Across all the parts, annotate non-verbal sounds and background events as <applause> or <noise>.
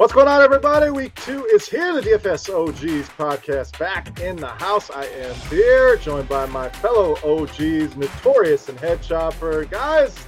What's going on, everybody? Week two is here. The DFS OGs podcast back in the house. I am here, joined by my fellow OGs, Notorious and Head Chopper. Guys,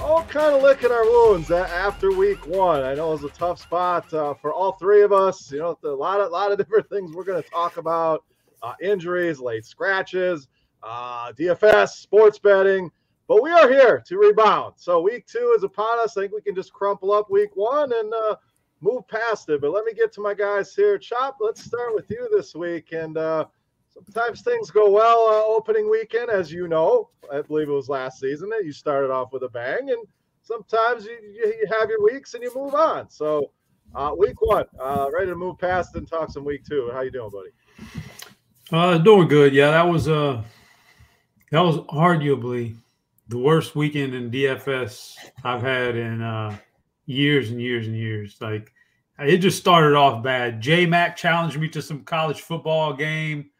all kind of licking our wounds after week one. I know it was a tough spot uh, for all three of us. You know, a lot of lot of different things we're going to talk about: uh, injuries, late scratches, uh, DFS, sports betting. But we are here to rebound. So week two is upon us. I think we can just crumple up week one and uh, move past it. But let me get to my guys here. Chop, let's start with you this week. And uh, sometimes things go well uh, opening weekend, as you know. I believe it was last season that you started off with a bang, and sometimes you, you have your weeks and you move on. So, uh, week one, uh, ready to move past and talk some week two. How you doing, buddy? Uh, doing good. Yeah, that was uh, that was arguably the worst weekend in DFS I've had in uh, years and years and years. Like it just started off bad. J Mac challenged me to some college football game.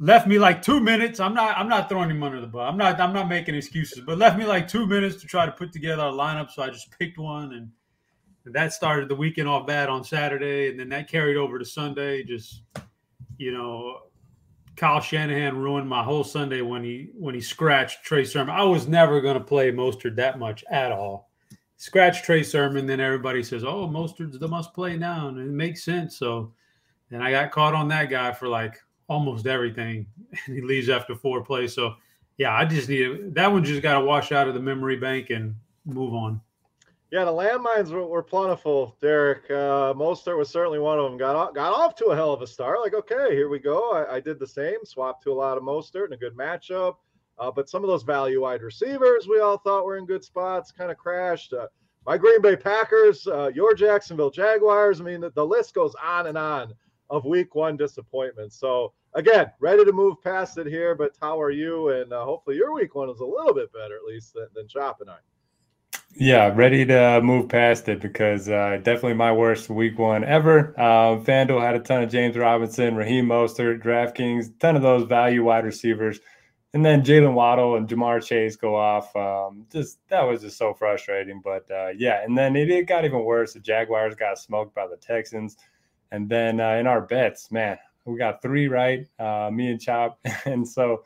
Left me like two minutes. I'm not. I'm not throwing him under the bus. I'm not. I'm not making excuses. But left me like two minutes to try to put together a lineup. So I just picked one, and that started the weekend off bad on Saturday, and then that carried over to Sunday. Just you know, Kyle Shanahan ruined my whole Sunday when he when he scratched Trey Sermon. I was never going to play Mostert that much at all scratch Trey Sermon, then everybody says, "Oh, Mostert's the must play now," and it makes sense. So, then I got caught on that guy for like almost everything, <laughs> and he leaves after four plays. So, yeah, I just need that one. Just got to wash out of the memory bank and move on. Yeah, the landmines were, were plentiful, Derek. Uh, Mostert was certainly one of them. Got off, got off to a hell of a start. Like, okay, here we go. I, I did the same. Swapped to a lot of Mostert and a good matchup. Uh, but some of those value wide receivers we all thought were in good spots kind of crashed. Uh, my Green Bay Packers, uh, your Jacksonville Jaguars. I mean, the, the, list goes on and on of week one disappointments. So, again, ready to move past it here. But how are you? And uh, hopefully your week one is a little bit better, at least, than, than Chop and I. Yeah, ready to move past it because uh, definitely my worst week one ever. Uh, FanDuel had a ton of James Robinson, Raheem Mostert, DraftKings, ton of those value wide receivers and then Jaylen Waddle and Ja'Marr Chase go off. Um, just that was just so frustrating. But uh, yeah, and then it, it, got even worse. The Jaguars got smoked by the Texans, and then uh, in our bets, man, we got three right, uh, me and Chop, <laughs> and so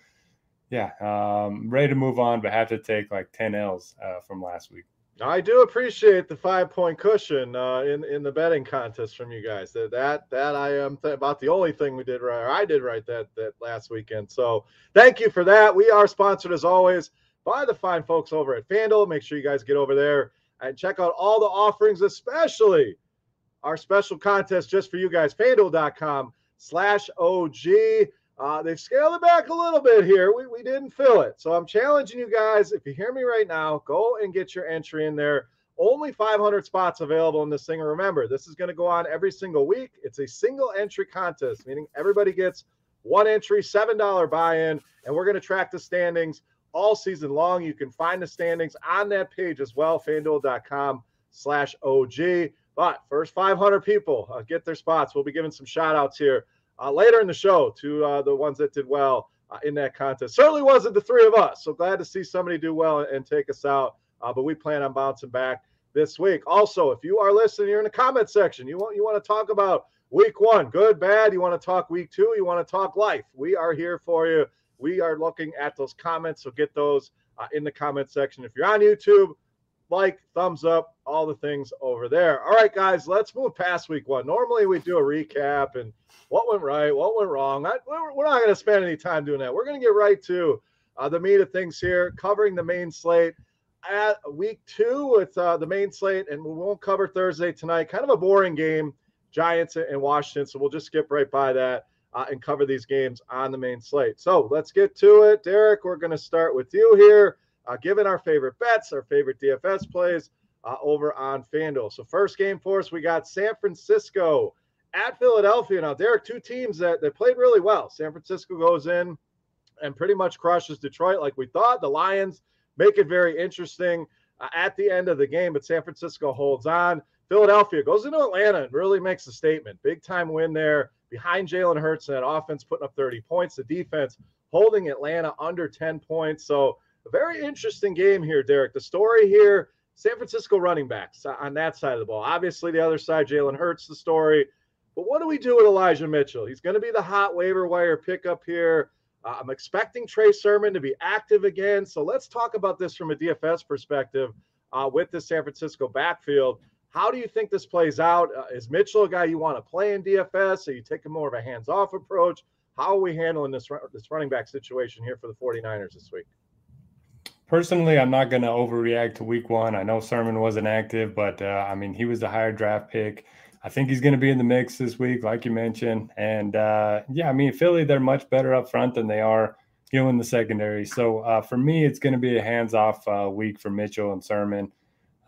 yeah, um, ready to move on, but have to take like ten L's uh, from last week. I do appreciate the five point cushion uh, in in the betting contest from you guys. That that that I am th- about the only thing we did right. Or I did right that that last weekend. So thank you for that. We are sponsored as always by the fine folks over at FanDuel. Make sure you guys get over there and check out all the offerings, especially our special contest just for you guys. FanDuel.com slash OG. Uh, they've scaled it back a little bit here. We, we didn't fill it. So I'm challenging you guys. If you hear me right now, go and get your entry in there. Only 500 spots available in this thing. Remember, this is going to go on every single week. It's a single entry contest, meaning everybody gets one entry, $7 buy in, and we're going to track the standings all season long. You can find the standings on that page as well, fanduel.com slash OG. But first 500 people uh, get their spots. We'll be giving some shout outs here later in the show to uh, the ones that did well uh, in that contest. Certainly wasn't the three of us. So glad to see somebody do well and take us out uh, but we plan on bouncing back this week. Also, if you are listening, you're in the comment section. You want you want to talk about week one, good, bad. You want to talk week two. You want to talk life. We are here for you. We are looking at those comments, so get those uh, in the comment section. If you're on YouTube, like, thumbs up, all the things over there. All right, guys, let's move past week one. Normally, we do a recap and what went right, what went wrong. I, we're not going to spend any time doing that. We're going to get right to uh, the meat of things here, covering the main slate. At week two, it's uh, the main slate, and we won't cover Thursday tonight. Kind of a boring game, Giants and Washington. So we'll just skip right by that uh, and cover these games on the main slate. So let's get to it. Derek, we're going to start with you here, uh, given our favorite bets, our favorite DFS plays uh, over on FanDuel. So, first game for us, we got San Francisco at Philadelphia. Now, Derek, two teams that, that played really well. San Francisco goes in and pretty much crushes Detroit like we thought. The Lions make it very interesting uh, at the end of the game, but San Francisco holds on. Philadelphia goes into Atlanta and really makes a statement. Big time win there behind Jalen Hurts and that offense putting up 30 points. The defense holding Atlanta under 10 points. So a very interesting game here, Derek. The story here, San Francisco running backs on that side of the ball. Obviously, the other side, Jalen Hurts, the story. But what do we do with Elijah Mitchell? He's going to be the hot waiver wire pickup here. Uh, I'm expecting Trey Sermon to be active again. So let's talk about this from a DFS perspective uh, with the San Francisco backfield. How do you think this plays out? Uh, is Mitchell a guy you want to play in DFS? Are you taking more of a hands off approach? How are we handling this, this running back situation here for the 49ers this week? Personally, I'm not going to overreact to week one. I know Sermon wasn't active, but uh, I mean, he was the higher draft pick. I think he's going to be in the mix this week, like you mentioned. And uh, yeah, I mean, Philly, they're much better up front than they are, you know, in the secondary. So uh, for me, it's going to be a hands off uh, week for Mitchell and Sermon.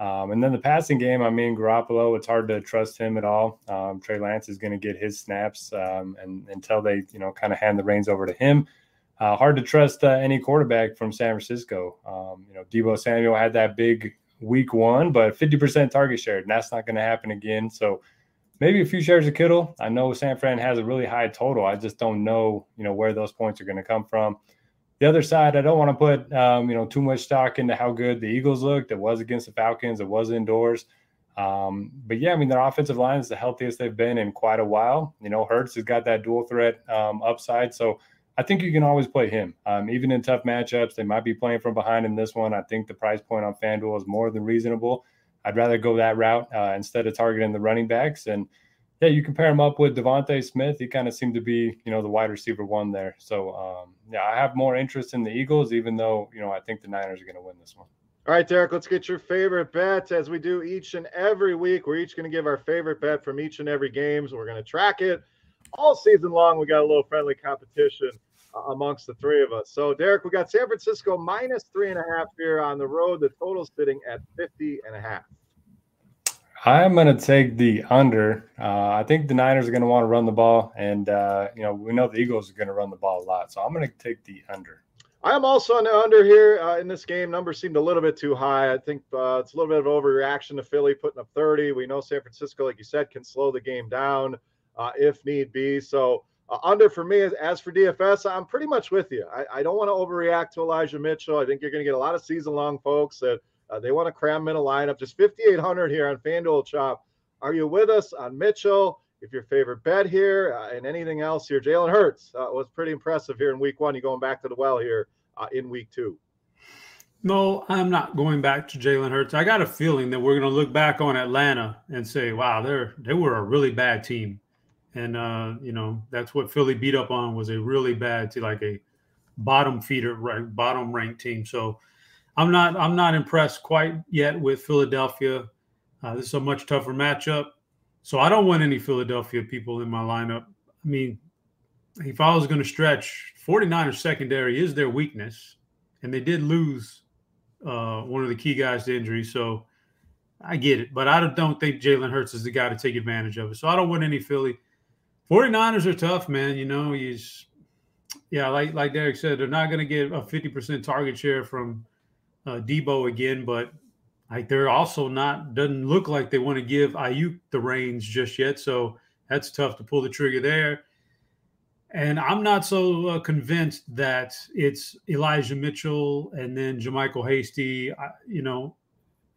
Um, and then the passing game, I mean, Garoppolo, it's hard to trust him at all. Um, Trey Lance is going to get his snaps, um, and until they, you know, kind of hand the reins over to him, uh, hard to trust uh, any quarterback from San Francisco. Um, you know, Deebo Samuel had that big week one, but 50% target share, and that's not going to happen again. So maybe a few shares of Kittle. I know San Fran has a really high total. I just don't know, you know, where those points are going to come from. The other side, I don't want to put um, you know too much stock into how good the Eagles looked. It was against the Falcons. It was indoors. Um, but yeah, I mean their offensive line is the healthiest they've been in quite a while. You know, Hurts has got that dual threat um, upside, so I think you can always play him, um, even in tough matchups. They might be playing from behind in this one. I think the price point on FanDuel is more than reasonable. I'd rather go that route uh, instead of targeting the running backs and yeah, you compare him up with DeVonta Smith. He kind of seemed to be, you know, the wide receiver one there. So, um, yeah, I have more interest in the Eagles, even though, you know, I think the Niners are going to win this one. All right, Derek, let's get your favorite bets as we do each and every week. We're each going to give our favorite bet from each and every game. So we're going to track it all season long. We got a little friendly competition uh, amongst the three of us. So, Derek, we got San Francisco minus three and a half here on the road. The total sitting at 50 and a half. I'm going to take the under. Uh, I think the Niners are going to want to run the ball, and uh, you know we know the Eagles are going to run the ball a lot, so I'm going to take the under. I am also on the under here uh, in this game. Numbers seemed a little bit too high. I think uh, it's a little bit of overreaction to Philly putting up 30. We know San Francisco, like you said, can slow the game down uh, if need be. So uh, under for me, as, for DFS, I'm pretty much with you. I, I don't want to overreact to Elijah Mitchell. I think you're going to get a lot of season-long folks that – uh, they want to cram in a lineup. Just 5,800 here on FanDuel Chop. Are you with us on Mitchell? If your favorite bet here uh, and anything else here, Jalen Hurts uh, was pretty impressive here in week one. You're going back to the well here uh, in week two. No, I'm not going back to Jalen Hurts. I got a feeling that we're going to look back on Atlanta and say, "Wow, they're they were a really bad team," and uh, you know that's what Philly beat up on was a really bad to like a bottom feeder, right, bottom ranked team. So I'm not I'm not impressed quite yet with Philadelphia. Uh, this is a much tougher matchup, so I don't want any Philadelphia people in my lineup. I mean, if I was going to stretch, 49ers secondary is their weakness, and they did lose uh, one of the key guys to injury. So I get it, but I don't think Jalen Hurts is the guy to take advantage of it. So I don't want any Philly. 49ers are tough, man. You know, he's yeah, like like Derek said, they're not going to get a 50% target share from uh, Deebo again, but like they're also not doesn't look like they want to give Aiyuk the reins just yet. So that's tough to pull the trigger there. And I'm not so uh, convinced that it's Elijah Mitchell and then JaMycal Hasty. You know,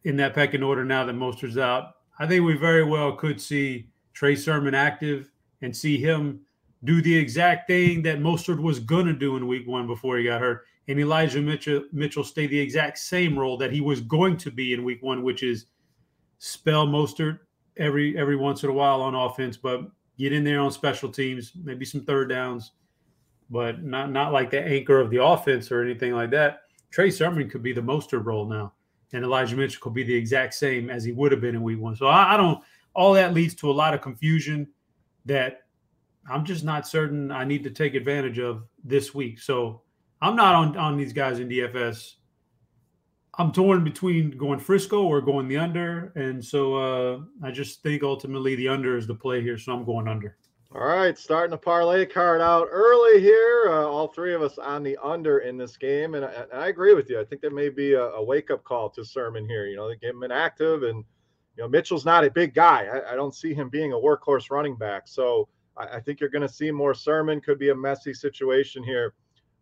in that pecking order now that Mostert's out. I think we very well could see Trey Sermon active and see him do the exact thing that Mostert was gonna do in week one before he got hurt. And Elijah Mitchell, Mitchell stay the exact same role that he was going to be in week one, which is spell Mostert every every once in a while on offense, but get in there on special teams, maybe some third downs, but not not like the anchor of the offense or anything like that. Trey Sermon could be the Mostert role now, and Elijah Mitchell could be the exact same as he would have been in week one. So I, I don't. All that leads to a lot of confusion that I'm just not certain I need to take advantage of this week. So I'm not on on these guys in DFS. I'm torn between going Frisco or going the under, and so uh, I just think ultimately the under is the play here. So I'm going under. All right, starting the parlay card out early here. Uh, all three of us on the under in this game, and I, and I agree with you. I think there may be a, a wake up call to Sermon here. You know, they get him inactive, and you know Mitchell's not a big guy. I, I don't see him being a workhorse running back. So I, I think you're going to see more Sermon. Could be a messy situation here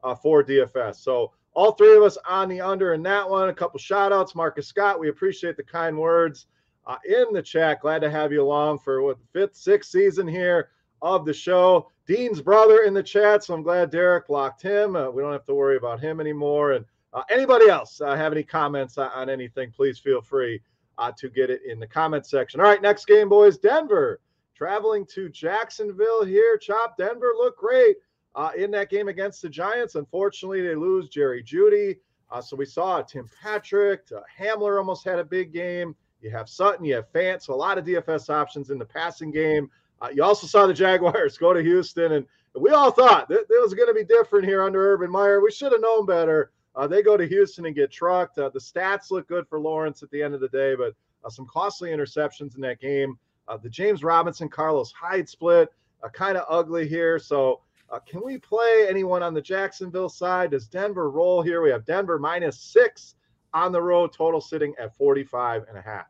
uh, for DFS. So all three of us on the under in that one. A couple shout outs. Marcus Scott, we appreciate the kind words uh, in the chat. Glad to have you along for what fifth, sixth season here of the show. Dean's brother in the chat, so I'm glad Derek blocked him. Uh, we don't have to worry about him anymore. And uh, anybody else uh, have any comments on, on, anything, please feel free uh, to get it in the comment section. All right, next game, boys. Denver traveling to Jacksonville here. Chop, Denver look great uh, in that game against the Giants. Unfortunately, they lose Jerry Jeudy. Uh, so we saw Tim Patrick, uh, Hamler almost had a big game. You have Sutton, you have Fant, so a lot of DFS options in the passing game. Uh, you also saw the Jaguars <laughs> go to Houston, and we all thought that it was going to be different here under Urban Meyer. We should have known better. Uh, they go to Houston and get trucked. Uh, the stats look good for Lawrence at the end of the day, but some costly interceptions in that game. the James Robinson Carlos Hyde split, kind of ugly here. So uh, can we play anyone on the Jacksonville side? Does Denver roll here? We have Denver minus six on the road, total sitting at 45 and a half.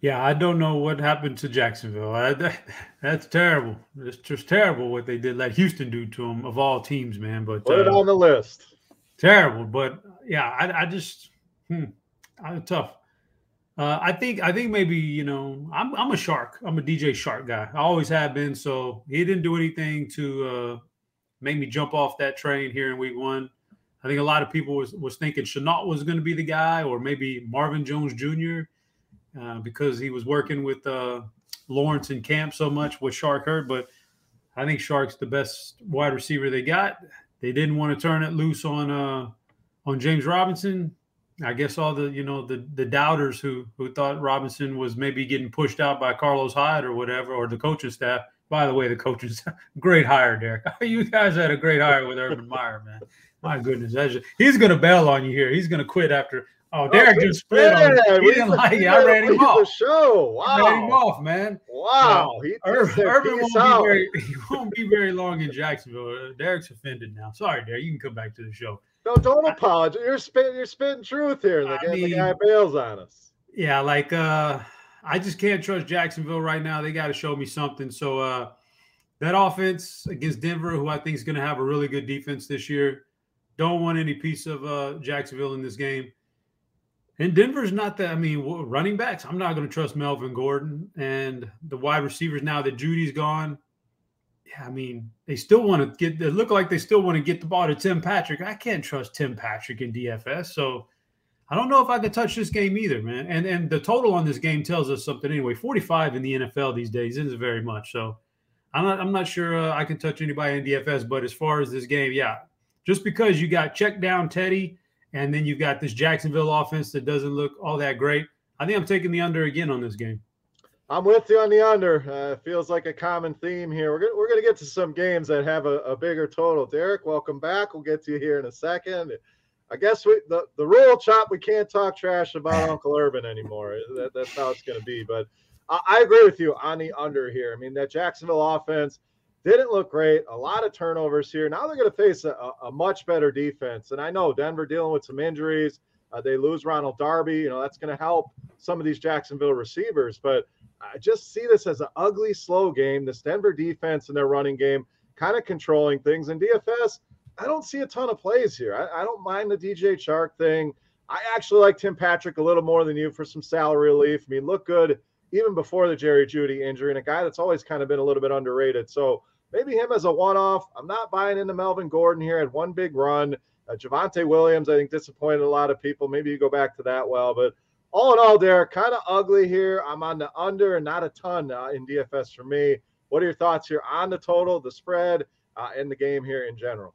Yeah, I don't know what happened to Jacksonville. I, that, that's terrible. It's just terrible what they did let Houston do to them of all teams, man. But put uh, it on the list. Terrible, but yeah, I, I just hmm, I'm tough. Uh, I think I think maybe you know I'm I'm a shark. I'm a DJ Chark guy. I always have been. So he didn't do anything to uh, make me jump off that train here in week one. I think a lot of people was was thinking Shenault was going to be the guy, or maybe Marvin Jones Jr. Uh, because he was working with uh, Lawrence in camp so much with Chark hurt. But I think Chark's the best wide receiver they got. They didn't want to turn it loose on uh, on James Robinson. I guess all the you know the the doubters who who thought Robinson was maybe getting pushed out by Carlos Hyde or whatever or the coaching staff. By the way, the coaches <laughs> great hire, Derek. <laughs> you guys had a great hire with Urban Meyer, man. My goodness, just, he's going to bail on you here. He's going to quit after. Oh, Derek oh, just split on. He didn't like it. I ran him off. The show. Wow. I ran him off, man. Wow. Urban won't be very. <laughs> He won't be very long in Jacksonville. Derek's offended now. Sorry, Derek. You can come back to the show. No, don't apologize. You're spitting, you're spitting truth here. The, guy, mean, the guy bails on us. Yeah, like uh, I just can't trust Jacksonville right now. They got to show me something. So uh, that offense against Denver, who I think is going to have a really good defense this year, don't want any piece of uh, Jacksonville in this game. And Denver's not that. I mean, running backs. I'm not going to trust Melvin Gordon and the wide receivers now that Jeudy's gone yeah, I mean, they still want to get. They look like they still want to get the ball to Tim Patrick. I can't trust Tim Patrick in DFS, so I don't know if I can touch this game either, man. And and the total on this game tells us something anyway. Forty five in the NFL these days isn't very much, so I'm not. I'm not sure uh, I can touch anybody in DFS. But as far as this game, yeah, just because you got check down Teddy, and then you've got this Jacksonville offense that doesn't look all that great. I think I'm taking the under again on this game. I'm with you on the under. Uh, feels like a common theme here. We're gonna, we're going to get to some games that have a, a, bigger total. Derek, welcome back. We'll get to you here in a second. I guess we the, the rule chop. We can't talk trash about <laughs> Uncle Urban anymore. That, that's how it's going to be. But I, I, agree with you on the under here. I mean that Jacksonville offense didn't look great. A lot of turnovers here. Now they're going to face a, a, much better defense. And I know Denver dealing with some injuries. Uh, they lose Ronald Darby. You know that's going to help some of these Jacksonville receivers, but I just see this as an ugly, slow game. This Denver defense and their running game kind of controlling things. And DFS, I don't see a ton of plays here. I, I don't mind the DJ Chark thing. I actually like Tim Patrick a little more than you for some salary relief. I mean, look good even before the Jerry Jeudy injury, and a guy that's always kind of been a little bit underrated. So maybe him as a one-off. I'm not buying into Melvin Gordon here. Had one big run. Uh, Javonte Williams, I think, disappointed a lot of people. Maybe you go back to that well, but all in all, Derek, kind of ugly here. I'm on the under and not a ton uh, in DFS for me. What are your thoughts here on the total, the spread, uh, and the game here in general?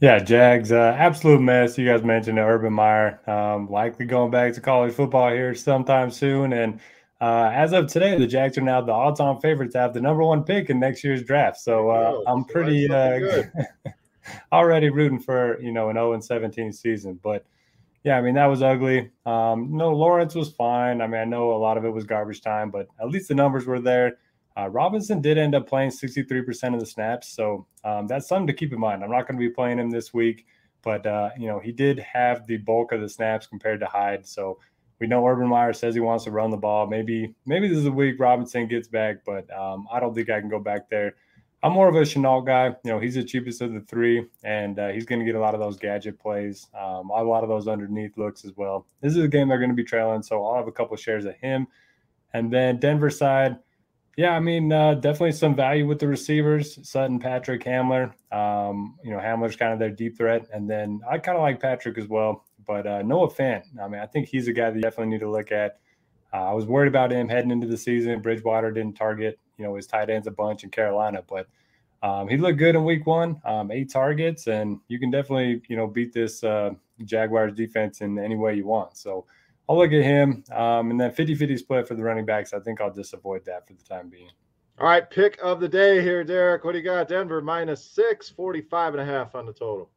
Yeah, Jags, uh, absolute mess. You guys mentioned Urban Meyer, um, likely going back to college football here sometime soon. And uh, as of today, the Jags are now the odds-on favorites to have the number one pick in next year's draft. So uh, I'm pretty uh, <laughs> already rooting for you know an 0 17 season. But yeah, I mean that was ugly. Um, no, Lawrence was fine. I mean, I know a lot of it was garbage time, but at least the numbers were there. Uh, Robinson did end up playing 63% of the snaps, so um, that's something to keep in mind. I'm not going to be playing him this week, but uh, you know he did have the bulk of the snaps compared to Hyde. So we know Urban Meyer says he wants to run the ball. Maybe maybe this is a week Robinson gets back, but um, I don't think I can go back there. I'm more of a Shenault guy. You know, he's the cheapest of the three, and uh, he's going to get a lot of those gadget plays, um, a lot of those underneath looks as well. This is a game they're going to be trailing, so I'll have a couple shares of him. And then Denver side, yeah, I mean, uh, definitely some value with the receivers, Sutton, Patrick, Hamler. Um, you know, Hamler's kind of their deep threat, and then I kind of like Patrick as well. But uh, Noah Fant, I mean, I think he's a guy that you definitely need to look at. Uh, I was worried about him heading into the season. Bridgewater didn't target you know his tight ends a bunch in Carolina, but um, he looked good in week one, um, eight targets, and you can definitely you know beat this uh, Jaguars defense in any way you want. So I'll look at him, um, and then 50-50 split for the running backs. I think I'll just avoid that for the time being. All right, pick of the day here, Derek. What do you got? Denver minus six, 45 and a half on the total.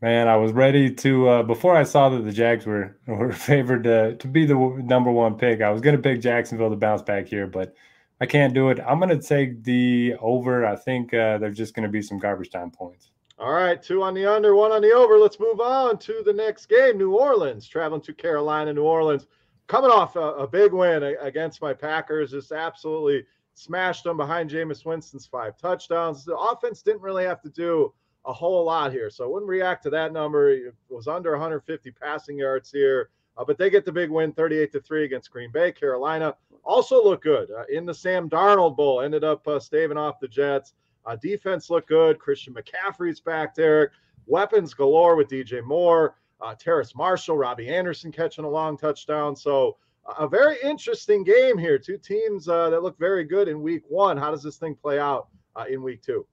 Man, I was ready to uh, before I saw that the Jags were <laughs> were favored to, to be the number one pick. I was going to pick Jacksonville to bounce back here, but I can't do it. I'm going to take the over. I think uh, there's just going to be some garbage time points. All right, two on the under, one on the over. Let's move on to the next game. New Orleans traveling to Carolina. New Orleans coming off a, a big win against my Packers. Just absolutely smashed them behind Jameis Winston's five touchdowns. The offense didn't really have to do a whole lot here, so I wouldn't react to that number. It was under 150 passing yards here. Uh, but they get the big win 38 to 3 against Green Bay. Carolina also looked good uh, in the Sam Darnold Bowl, ended up uh, staving off the Jets. Uh, defense looked good. Christian McCaffrey's back there. Weapons galore with DJ Moore, uh, Terrace Marshall, Robbie Anderson catching a long touchdown. So, a very interesting game here. Two teams uh, that look very good in week one. How does this thing play out in week two?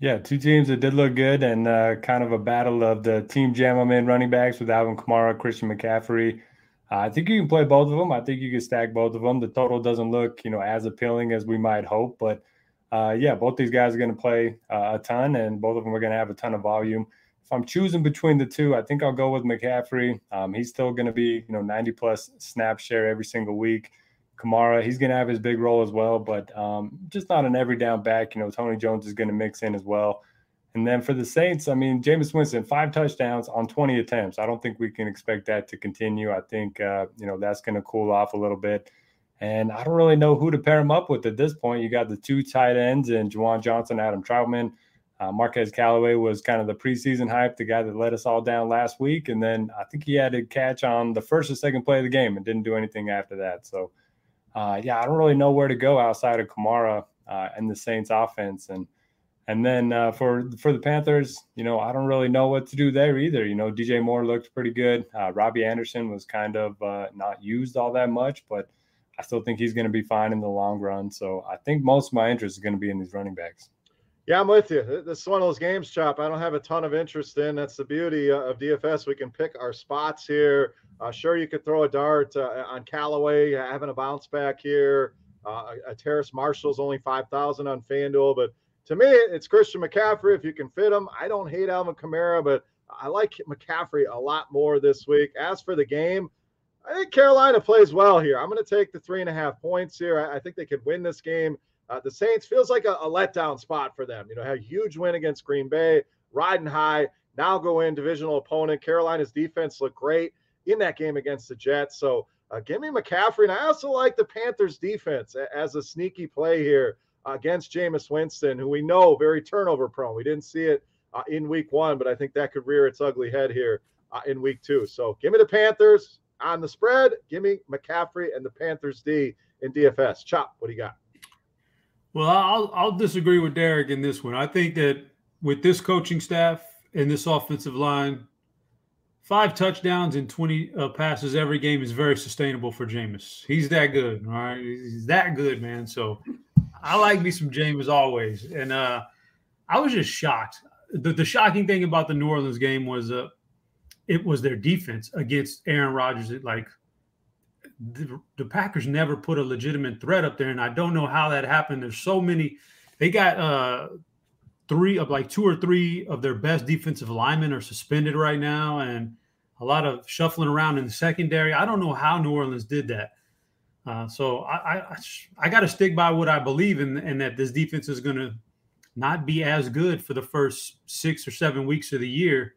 Yeah, two teams that did look good and uh, kind of a battle of the team jam them in running backs with Alvin Kamara, Christian McCaffrey. Uh, I think you can play both of them. I think you can stack both of them. The total doesn't look, you know, as appealing as we might hope, but uh, yeah, both these guys are going to play uh, a ton, and both of them are going to have a ton of volume. If I'm choosing between the two, I think I'll go with McCaffrey. Um, he's still going to be, you know, 90 plus snap share every single week. Kamara, he's going to have his big role as well, but um, just not an every down back. You know, Tony Jones is going to mix in as well. And then for the Saints, I mean, Jameis Winston, five touchdowns on 20 attempts. I don't think we can expect that to continue. I think, uh, you know, that's going to cool off a little bit. And I don't really know who to pair him up with at this point. You got the two tight ends and Juwan Johnson, Adam Trautman. Uh, Marquez Callaway was kind of the preseason hype, the guy that let us all down last week. And then I think he had a catch on the first or second play of the game and didn't do anything after that. So, uh, yeah, I don't really know where to go outside of Kamara uh, and the Saints offense. And and then uh, for for the Panthers, you know, I don't really know what to do there either. You know, DJ Moore looked pretty good. Uh, Robbie Anderson was kind of uh, not used all that much, but I still think he's going to be fine in the long run. So I think most of my interest is going to be in these running backs. Yeah, I'm with you. This is one of those games, Chop. I don't have a ton of interest in. That's the beauty uh, of DFS. We can pick our spots here. Uh, sure, you could throw a dart uh, on Callaway having a bounce back here. Uh, a Terrace Marshall's only 5,000 on FanDuel. But to me, it's Christian McCaffrey if you can fit him. I don't hate Alvin Kamara, but I like McCaffrey a lot more this week. As for the game, I think Carolina plays well here. I'm going to take the three and a half points here. I, I think they could win this game. Uh, the Saints feels like a, a, letdown spot for them. You know, had a huge win against Green Bay, riding high. Now go in divisional opponent. Carolina's defense looked great in that game against the Jets. So uh, give me McCaffrey. And I also like the Panthers defense as a sneaky play here against Jameis Winston, who we know very turnover prone. We didn't see it uh, in week one, but I think that could rear its ugly head here uh, in week two. So give me the Panthers on the spread. Give me McCaffrey and the Panthers D in DFS. Chop, what do you got? Well, I'll I'll disagree with Derek in this one. I think that with this coaching staff and this offensive line, five touchdowns and 20 uh, passes every game is very sustainable for Jameis. He's that good. Right. He's that good, man. So I like me some Jameis always. And uh, I was just shocked. The, the shocking thing about the New Orleans game was uh, it was their defense against Aaron Rodgers. It, like the, the, Packers never put a legitimate threat up there. And I don't know how that happened. There's so many. They got uh, three of like two or three of their best defensive linemen are suspended right now. And a lot of shuffling around in the secondary. I don't know how New Orleans did that. Uh, so I I, I got to stick by what I believe in, and that this defense is going to not be as good for the first six or seven weeks of the year.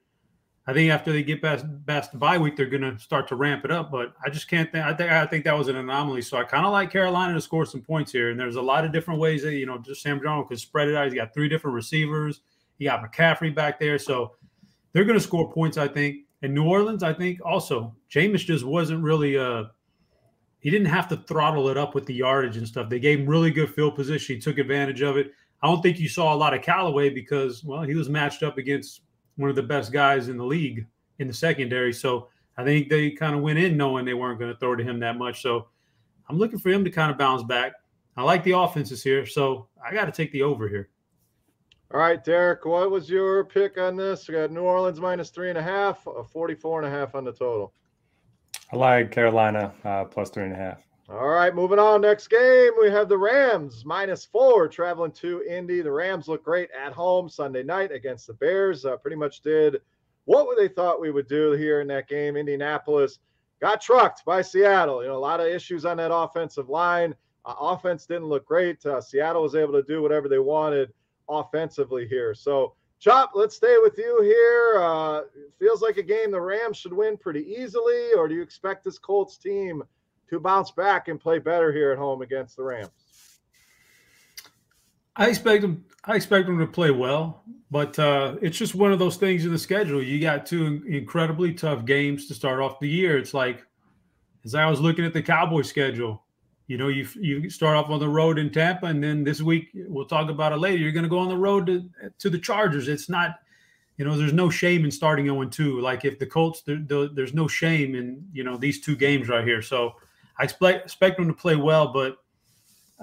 I think after they get past, past the bye week, they're going to start to ramp it up. But I just can't think. I think I think that was an anomaly. So I kind of like Carolina to score some points here. And there's a lot of different ways that you know just Sam Darnold could spread it out. He's got three different receivers. He got McCaffrey back there, so they're going to score points. I think. And New Orleans, I think also Jameis just wasn't really uh he didn't have to throttle it up with the yardage and stuff. They gave him really good field position. He took advantage of it. I don't think you saw a lot of Callaway because well, he was matched up against one of the best guys in the league in the secondary. So I think they kind of went in knowing they weren't going to throw to him that much. So I'm looking for him to kind of bounce back. I like the offenses here, so I got to take the over here. All right, Derek, what was your pick on this? We got New Orleans minus three and a half, a 44 and a half on the total. I like Carolina uh, plus three and a half. All right, moving on. Next game, we have the Rams minus four traveling to Indy. The Rams look great at home Sunday night against the Bears. Uh, pretty much did what they thought we would do here in that game. Indianapolis got trucked by Seattle. You know, a lot of issues on that offensive line. Uh, offense didn't look great. Uh, Seattle was able to do whatever they wanted offensively here. So, Chop, let's stay with you here. Uh, feels like a game the Rams should win pretty easily, or do you expect this Colts team to bounce back and play better here at home against the Rams? I expect them. I expect them to play well, but uh, it's just one of those things in the schedule. You got two incredibly tough games to start off the year. It's like, as I was looking at the Cowboy schedule, you know, you you start off on the road in Tampa, and then this week we'll talk about it later. You're going to go on the road to, to the Chargers. It's not, you know, there's no shame in starting 0 2. Like if the Colts, there, there's no shame in you know these two games right here. So I expect expect them to play well, but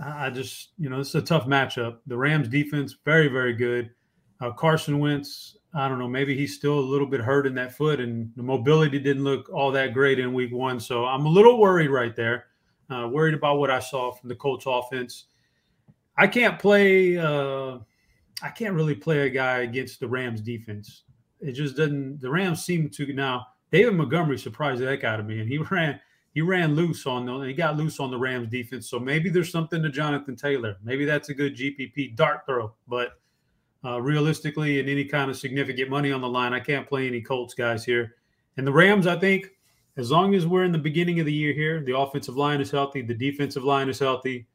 I just you know this is a tough matchup. The Rams defense very very good. Uh, Carson Wentz, I don't know, maybe he's still a little bit hurt in that foot, and the mobility didn't look all that great in Week One. So I'm a little worried right there. Uh, worried about what I saw from the Colts offense. I can't play. Uh, I can't really play a guy against the Rams defense. It just doesn't. The Rams seem to now. David Montgomery surprised the heck out of me, and he <laughs> ran. He ran loose on the. He got loose on the Rams defense. So maybe there's something to Jonathan Taylor. Maybe that's a good GPP dart throw. But uh, realistically, in any kind of significant money on the line, I can't play any Colts guys here. And the Rams, I think as long as we're in the beginning of the year here, the offensive line is healthy, the defensive line is healthy,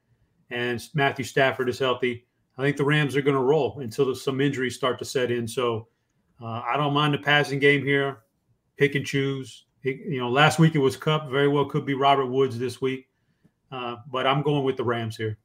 and Matthew Stafford is healthy. I think the Rams are going to roll until some injuries start to set in. So uh, I don't mind the passing game here. Pick and choose. It, you know, last week it was Kupp. Very well could be Robert Woods this week. Uh, but I'm going with the Rams here.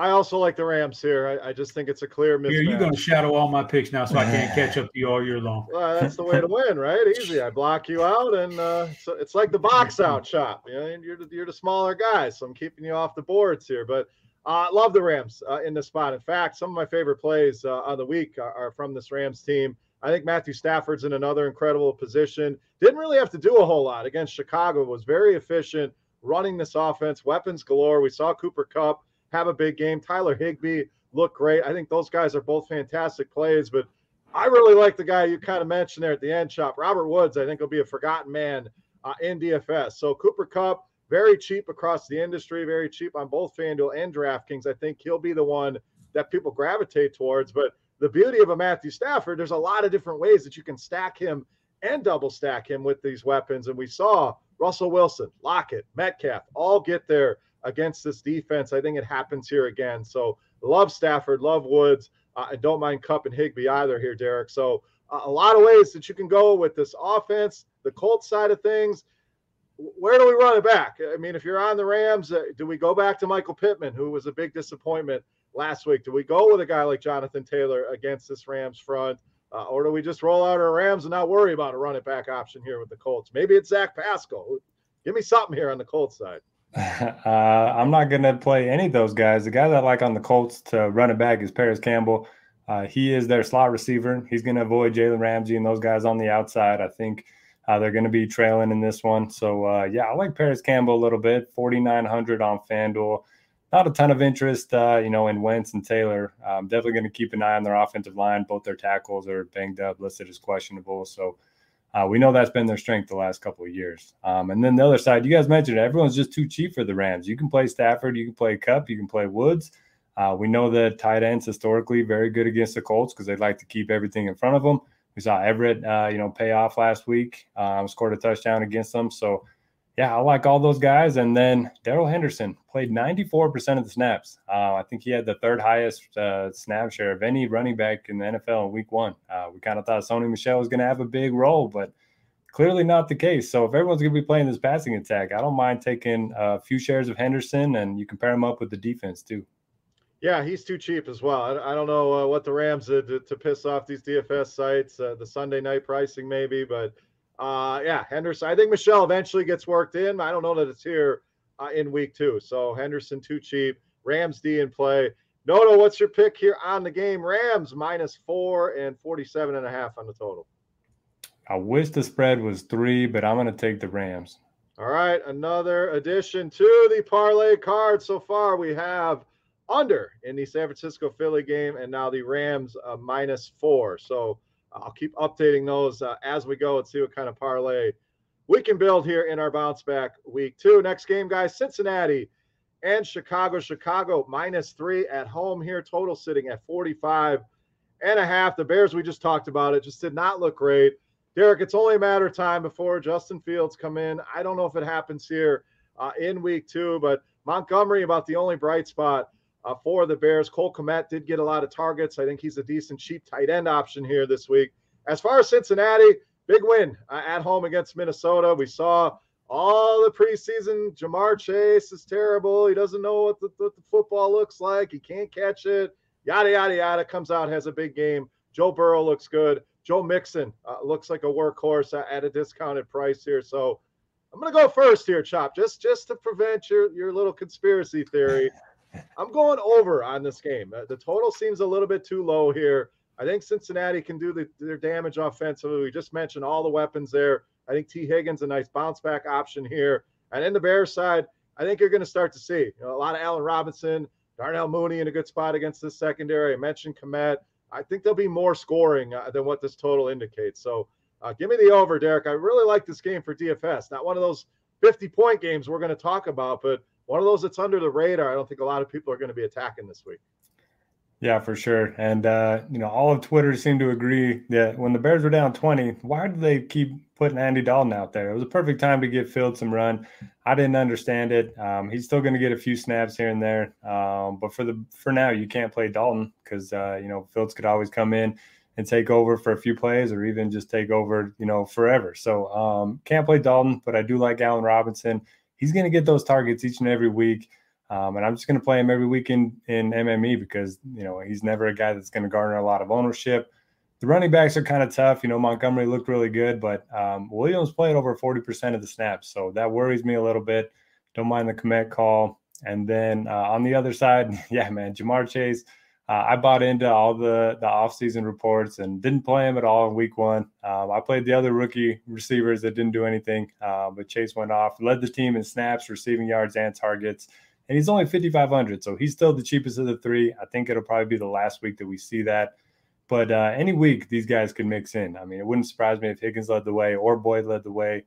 I also like the Rams here. I, I just think it's a clear mismatch. Here, you're going to shadow all my picks now, so I can't catch up to you all year long. <laughs> Well, that's the way to win, right? Easy. I block you out, and uh, so it's like the box out Chop. You know, you're the, you're the smaller guy, so I'm keeping you off the boards here. But uh, love the Rams uh, in this spot. In fact, some of my favorite plays uh, on the week are, are from this Rams team. I think Matthew Stafford's in another incredible position. Didn't really have to do a whole lot against Chicago. Was very efficient running this offense. Weapons galore. We saw Cooper Kupp have a big game. Tyler Higbee looked great. I think those guys are both fantastic plays, but I really like the guy you kind of mentioned there at the end, Chop. Robert Woods, I think, will be a forgotten man uh, in DFS. So Cooper Kupp, very cheap across the industry, very cheap on both FanDuel and DraftKings. I think he'll be the one that people gravitate towards. But the beauty of a Matthew Stafford, there's a lot of different ways that you can stack him and double stack him with these weapons. And we saw Russell Wilson, Lockett, Metcalf all get there against this defense. I think it happens here again. So love Stafford, love Woods. Uh, I don't mind Kupp and Higbee either here, Derek. So uh, a lot of ways that you can go with this offense, the Colts side of things. Where do we run it back? I mean, if you're on the Rams, uh, do we go back to Michael Pittman, who was a big disappointment last week? Do we go with a guy like Jonathan Taylor against this Rams front? Uh, or do we just roll out our Rams and not worry about a run it back option here with the Colts? Maybe it's Zach Pascal. Give me something here on the Colts side. <laughs> Uh, I'm not going to play any of those guys. The guy that I like on the Colts to run it back is Parris Campbell. Uh, he is their slot receiver. He's going to avoid Jalen Ramsey and those guys on the outside. I think uh, they're going to be trailing in this one. So, uh, yeah, I like Parris Campbell a little bit. 4,900 on FanDuel. Not a ton of interest, uh, you know, in Wentz and Taylor. I'm definitely going to keep an eye on their offensive line. Both their tackles are banged up, listed as questionable. So, uh, we know that's been their strength the last couple of years. Um, and then the other side, you guys mentioned everyone's just too cheap for the Rams. You can play Stafford, you can play Kupp, you can play Woods. Uh, we know that tight ends historically very good against the Colts because they like to keep everything in front of them. We saw Everett, uh, you know, pay off last week, um, scored a touchdown against them. So, yeah, I like all those guys. And then Darrell Henderson played 94% of the snaps. Uh, I think he had the third highest uh, snap share of any running back in the NFL in week one. Uh, we kind of thought Sony Michel was going to have a big role, but clearly not the case. So if everyone's going to be playing this passing attack, I don't mind taking a few shares of Henderson and you can pair him up with the defense too. Yeah, he's too cheap as well. I, I don't know uh, what the Rams did to, to, piss off these DFS sites, uh, the Sunday night pricing maybe, but uh, yeah, Henderson. I think Michel eventually gets worked in. I don't know that it's here uh, in week two. So Henderson too cheap. Rams D in play. Noto, what's your pick here on the game? Rams minus four and 47 and a half on the total. I wish the spread was three, but I'm going to take the Rams. All right, another addition to the parlay card. So far, we have under in the San Francisco Philly game, and now the Rams uh, minus four. So I'll keep updating those uh, as we go and see what kind of parlay we can build here in our bounce back week two. Next game, guys, Cincinnati and Chicago. Chicago minus three at home here, total sitting at 45 and a half. The Bears, we just talked about it, just did not look great. Derek, it's only a matter of time before Justin Fields come in. I don't know if it happens here uh, in week two, but Montgomery about the only bright spot uh, for the Bears. Cole Kmet did get a lot of targets. I think he's a decent cheap tight end option here this week. As far as Cincinnati, big win uh, at home against Minnesota. We saw all the preseason. Ja'Marr Chase is terrible. He doesn't know what the, what the football looks like. He can't catch it. Yada, yada, yada. Comes out, has a big game. Joe Burrow looks good. Joe Mixon uh, looks like a workhorse at a discounted price here. So I'm going to go first here, Chop, just just to prevent your, your little conspiracy theory. <laughs> I'm going over on this game. The total seems a little bit too low here. I think Cincinnati can do the, their damage offensively. We just mentioned all the weapons there. I think Tee Higgins a nice bounce back option here. And in the Bears side, I think you're going to start to see you know, a lot of Allen Robinson, Darnell Mooney in a good spot against this secondary. I mentioned Kmet. I think there'll be more scoring uh, than what this total indicates. So uh, give me the over, Derek. I really like this game for DFS. Not one of those 50 point games we're going to talk about, but one of those that's under the radar. I don't think a lot of people are going to be attacking this week. Yeah, for sure. And uh, you know, all of Twitter seemed to agree that when the Bears were down 20, why did they keep putting Andy Dalton out there? It was a perfect time to give Field some run. I didn't understand it. Um, he's still going to get a few snaps here and there, um, but for the for now, you can't play Dalton because uh, you know Fields could always come in and take over for a few plays or even just take over, you know, forever. So um, can't play Dalton, but I do like Allen Robinson he's going to get those targets each and every week. Um, and I'm just going to play him every week in, in MME because, you know, he's never a guy that's going to garner a lot of ownership. The running backs are kind of tough. You know, Montgomery looked really good, but um, Williams played over 40% of the snaps. So that worries me a little bit. Don't mind the commit call. And then uh, on the other side, <laughs> yeah, man, Ja'Marr Chase – uh, I bought into all the the offseason reports and didn't play him at all in week one. Um, I played the other rookie receivers that didn't do anything, uh, but Chase went off, led the team in snaps, receiving yards, and targets. And he's only 5,500, so he's still the cheapest of the three. I think it'll probably be the last week that we see that. But uh, any week, these guys could mix in. I mean, it wouldn't surprise me if Higgins led the way or Boyd led the way.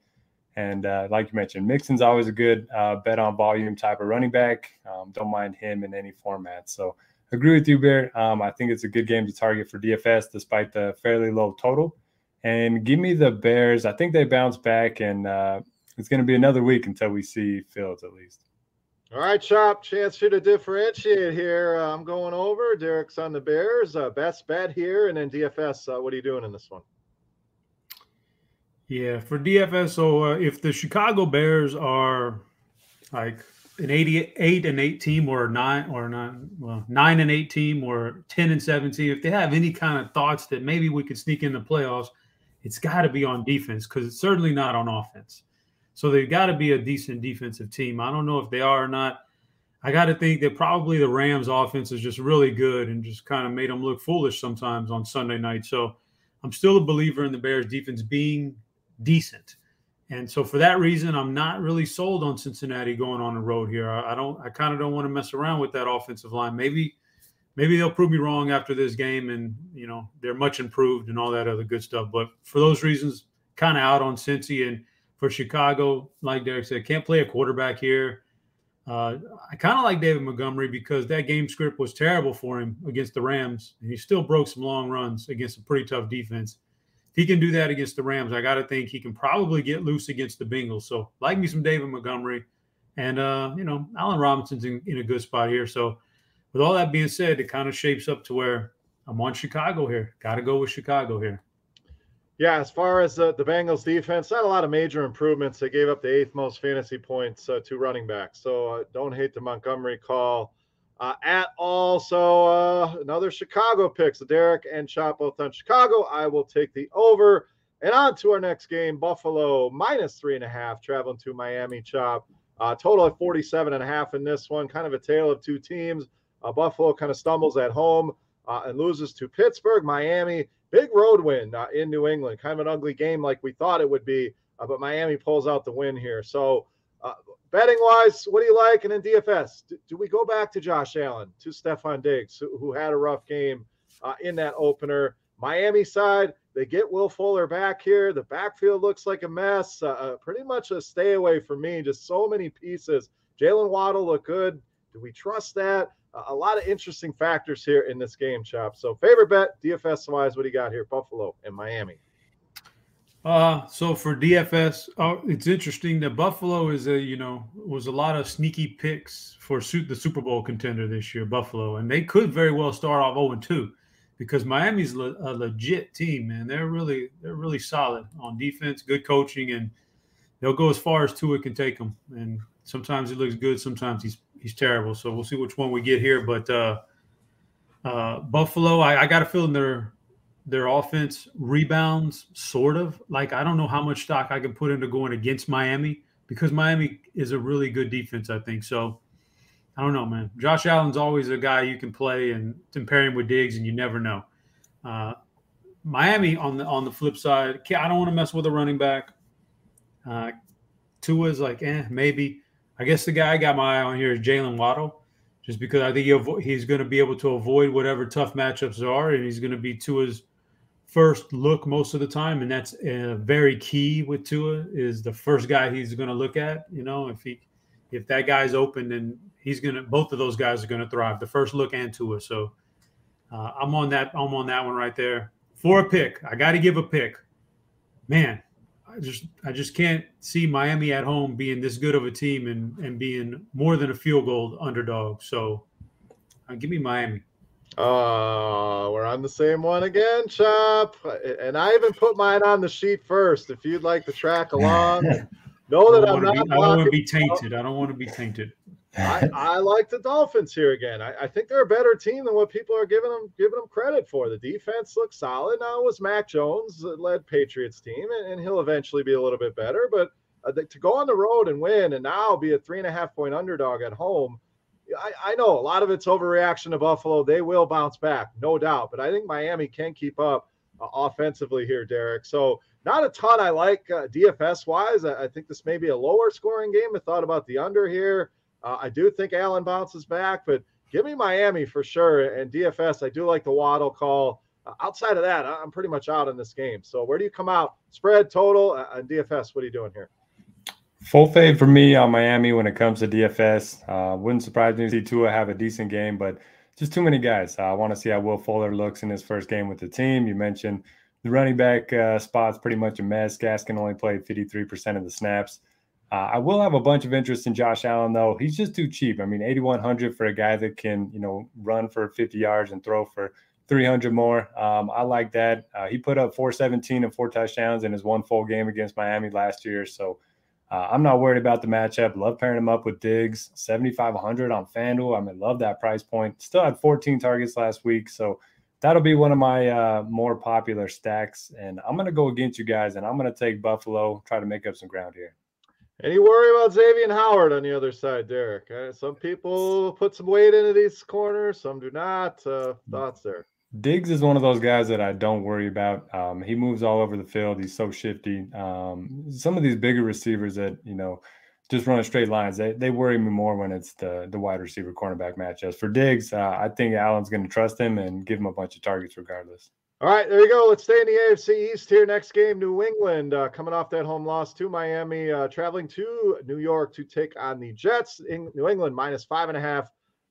And uh, like you mentioned, Mixon's always a good uh, bet on volume type of running back. Um, don't mind him in any format. So agree with you, Bear. Um, I think it's a good game to target for DFS despite the fairly low total. And give me the Bears. I think they bounce back, and uh, it's going to be another week until we see Fields at least. All right, Chop. Chance for you to differentiate here. Uh, I'm going over. Derek's on the Bears. Uh, best bet here, and then DFS. Uh, what are you doing in this one? Yeah, for DFS, so uh, if the Chicago Bears are like an 88 and 8 team or nine or nine well nine and 8 team or 10 and 17 if they have any kind of thoughts that maybe we could sneak in the playoffs it's got to be on defense because it's certainly not on offense. So they've got to be a decent defensive team. I don't know if they are or not. I got to think that probably the rams offense is just really good and just kind of made them look foolish sometimes on sunday night. So i'm still a believer in the bears defense being decent and so for that reason, I'm not really sold on Cincinnati going on the road here. I, don't I kind of don't want to mess around with that offensive line. Maybe maybe they'll prove me wrong after this game and you know they're much improved and all that other good stuff. But for those reasons, kind of out on Cincy and for Chicago, like Derek said, can't play a quarterback here. Uh, I kind of like David Montgomery because that game script was terrible for him against the Rams, and he still broke some long runs against a pretty tough defense if he can do that against the Rams, I got to think he can probably get loose against the Bengals. So, like me some David Montgomery, and uh, you know, Allen Robinson's in, in a good spot here. So, with all that being said, it kind of shapes up to where I'm on Chicago here. Got to go with Chicago here. Yeah, as far as uh, the Bengals defense, not a lot of major improvements. They gave up the eighth most fantasy points uh, to running backs. So uh, don't hate the Montgomery call uh, at all. So uh, another Chicago pick. So Derek and Chop both on Chicago. I will take the over. And on to our next game, Buffalo minus three and a half, traveling to Miami Chop. Uh, total of 47 and a half in this one. Kind of a tale of two teams. Uh, Buffalo kind of stumbles at home uh, and loses to Pittsburgh. Miami, big road win uh, in New England. Kind of an ugly game like we thought it would be, but Miami pulls out the win here. So betting wise, what do you like? And in DFS, do, do, we go back to Josh Allen, to Stefon Diggs, who, who had a rough game uh, in that opener? Miami side, they get Will Fuller back here. The backfield looks like a mess. Uh, uh pretty much a stay away for me. Just so many pieces. Jaylen Waddle look good. Do we trust that? Uh, a lot of interesting factors here in this game, Chop. So, favorite bet, DFS wise, what do you got here? Buffalo and Miami. Uh, so for DFS, uh, it's interesting that Buffalo is a you know was a lot of sneaky picks for suit the Super Bowl contender this year, Buffalo, and they could very well start off 0 2 because Miami's le- a legit team, man. They're really they're really solid on defense, good coaching, and they'll go as far as Tua can take them. And sometimes he looks good, sometimes he's he's terrible. So we'll see which one we get here. But uh, uh, Buffalo, I, I got a feeling they're their offense rebounds, sort of. Like I don't know how much stock I can put into going against Miami because Miami is a really good defense, I think. So I don't know, man. Josh Allen's always a guy you can play and compare him with Diggs, and you never know. Uh, Miami on the on the flip side, I don't want to mess with a running back. Uh, Tua's like, eh, maybe. I guess the guy I got my eye on here is Jaylen Waddle just because I think he's going to be able to avoid whatever tough matchups are, and he's going to be Tua's first look most of the time, and that's uh, very key with Tua is the first guy he's going to look at. You know, if he if that guy's open, then he's going to both of those guys are going to thrive. The first look and Tua. So uh, I'm on that. I'm on that one right there for a pick. I got to give a pick. Man, I just I just can't see Miami at home being this good of a team and and being more than a field goal underdog. So uh, give me Miami. Oh, we're on the same one again, Chop. And I even put mine on the sheet first. If you'd like to track <laughs> along, know that I'm not. Be, I don't want to be tainted. I don't want to be tainted. I, I like the Dolphins here again. I, I, think they're a better team than what people are giving them giving them credit for. The defense looks solid. Now it was Mac Jones led Patriots team, and, and he'll eventually be a little bit better. But uh, to go on the road and win, and now be a three and a half point underdog at home I, I, know a lot of it's overreaction to Buffalo. They will bounce back, no doubt. But I think Miami can keep up uh, offensively here, Derek. So not a ton I like uh, DFS wise. I, I, think this may be a lower scoring game. I thought about the under here. Uh, I do think Allen bounces back, but give me Miami for sure. And DFS, I do like the Waddle call. Uh, outside of that, I'm pretty much out in this game. So where do you come out? Spread total uh, and DFS. What are you doing here? Full fade for me on Miami when it comes to DFS. Uh, wouldn't surprise me to see Tua have a decent game, but just too many guys. Uh, I want to see how Will Fuller looks in his first game with the team. You mentioned the running back uh, spot's pretty much a mess. Gaskin only played 53% of the snaps. Uh, I will have a bunch of interest in Josh Allen, though. He's just too cheap. I mean, 8,100 for a guy that can, you know, run for 50 yards and throw for 300 more. Um, I like that. Uh, he put up 417 and four touchdowns in his one full game against Miami last year. So uh, I'm not worried about the matchup. Love pairing him up with Diggs, 7,500 on FanDuel. I mean, love that price point. Still had 14 targets last week. So that'll be one of my uh, more popular stacks. And I'm going to go against you guys and I'm going to take Buffalo, try to make up some ground here. Any worry about Xavier Howard on the other side, Derek? Uh, some people put some weight into these corners, some do not. Uh, thoughts there? Diggs is one of those guys that I don't worry about. Um, he moves all over the field. He's so shifty. Um, some of these bigger receivers that you know just running straight lines, they, they worry me more when it's the the wide receiver cornerback matchups. For Diggs, uh, I think Allen's going to trust him and give him a bunch of targets regardless. All right, there you go. Let's stay in the AFC East here. Next game, New England uh, coming off that home loss to Miami, uh, traveling to New York to take on the Jets. In New England minus five and a half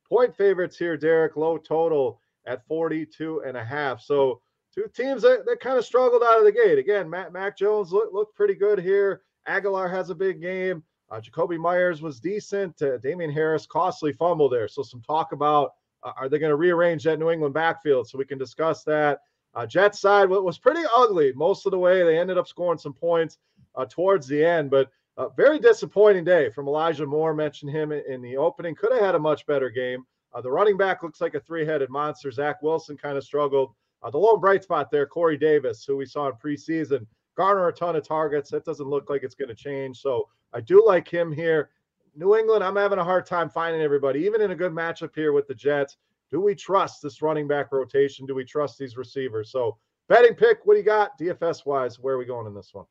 point favorites here. Derek, low total at 42 and a half. So two teams that, that kind of struggled out of the gate. Again, Matt Mac Jones looked looked pretty good here. Agholor has a big game. Uh, Jakobi Meyers was decent. Uh, Damien Harris costly fumble there. So some talk about uh, are they going to rearrange that New England backfield? So we can discuss that. Uh, Jets side was pretty ugly most of the way. They ended up scoring some points uh, towards the end, but a very disappointing day from Elijah Moore. Mentioned him in the opening. Could have had a much better game. Uh, the running back looks like a three-headed monster. Zach Wilson kind of struggled. Uh, the lone bright spot there, Corey Davis, who we saw in preseason, garner a ton of targets. That doesn't look like it's going to change. So I do like him here. New England, I'm having a hard time finding everybody, even in a good matchup here with the Jets do we trust this running back rotation? Do we trust these receivers? So betting pick, what do you got DFS wise? Where are we going in this one?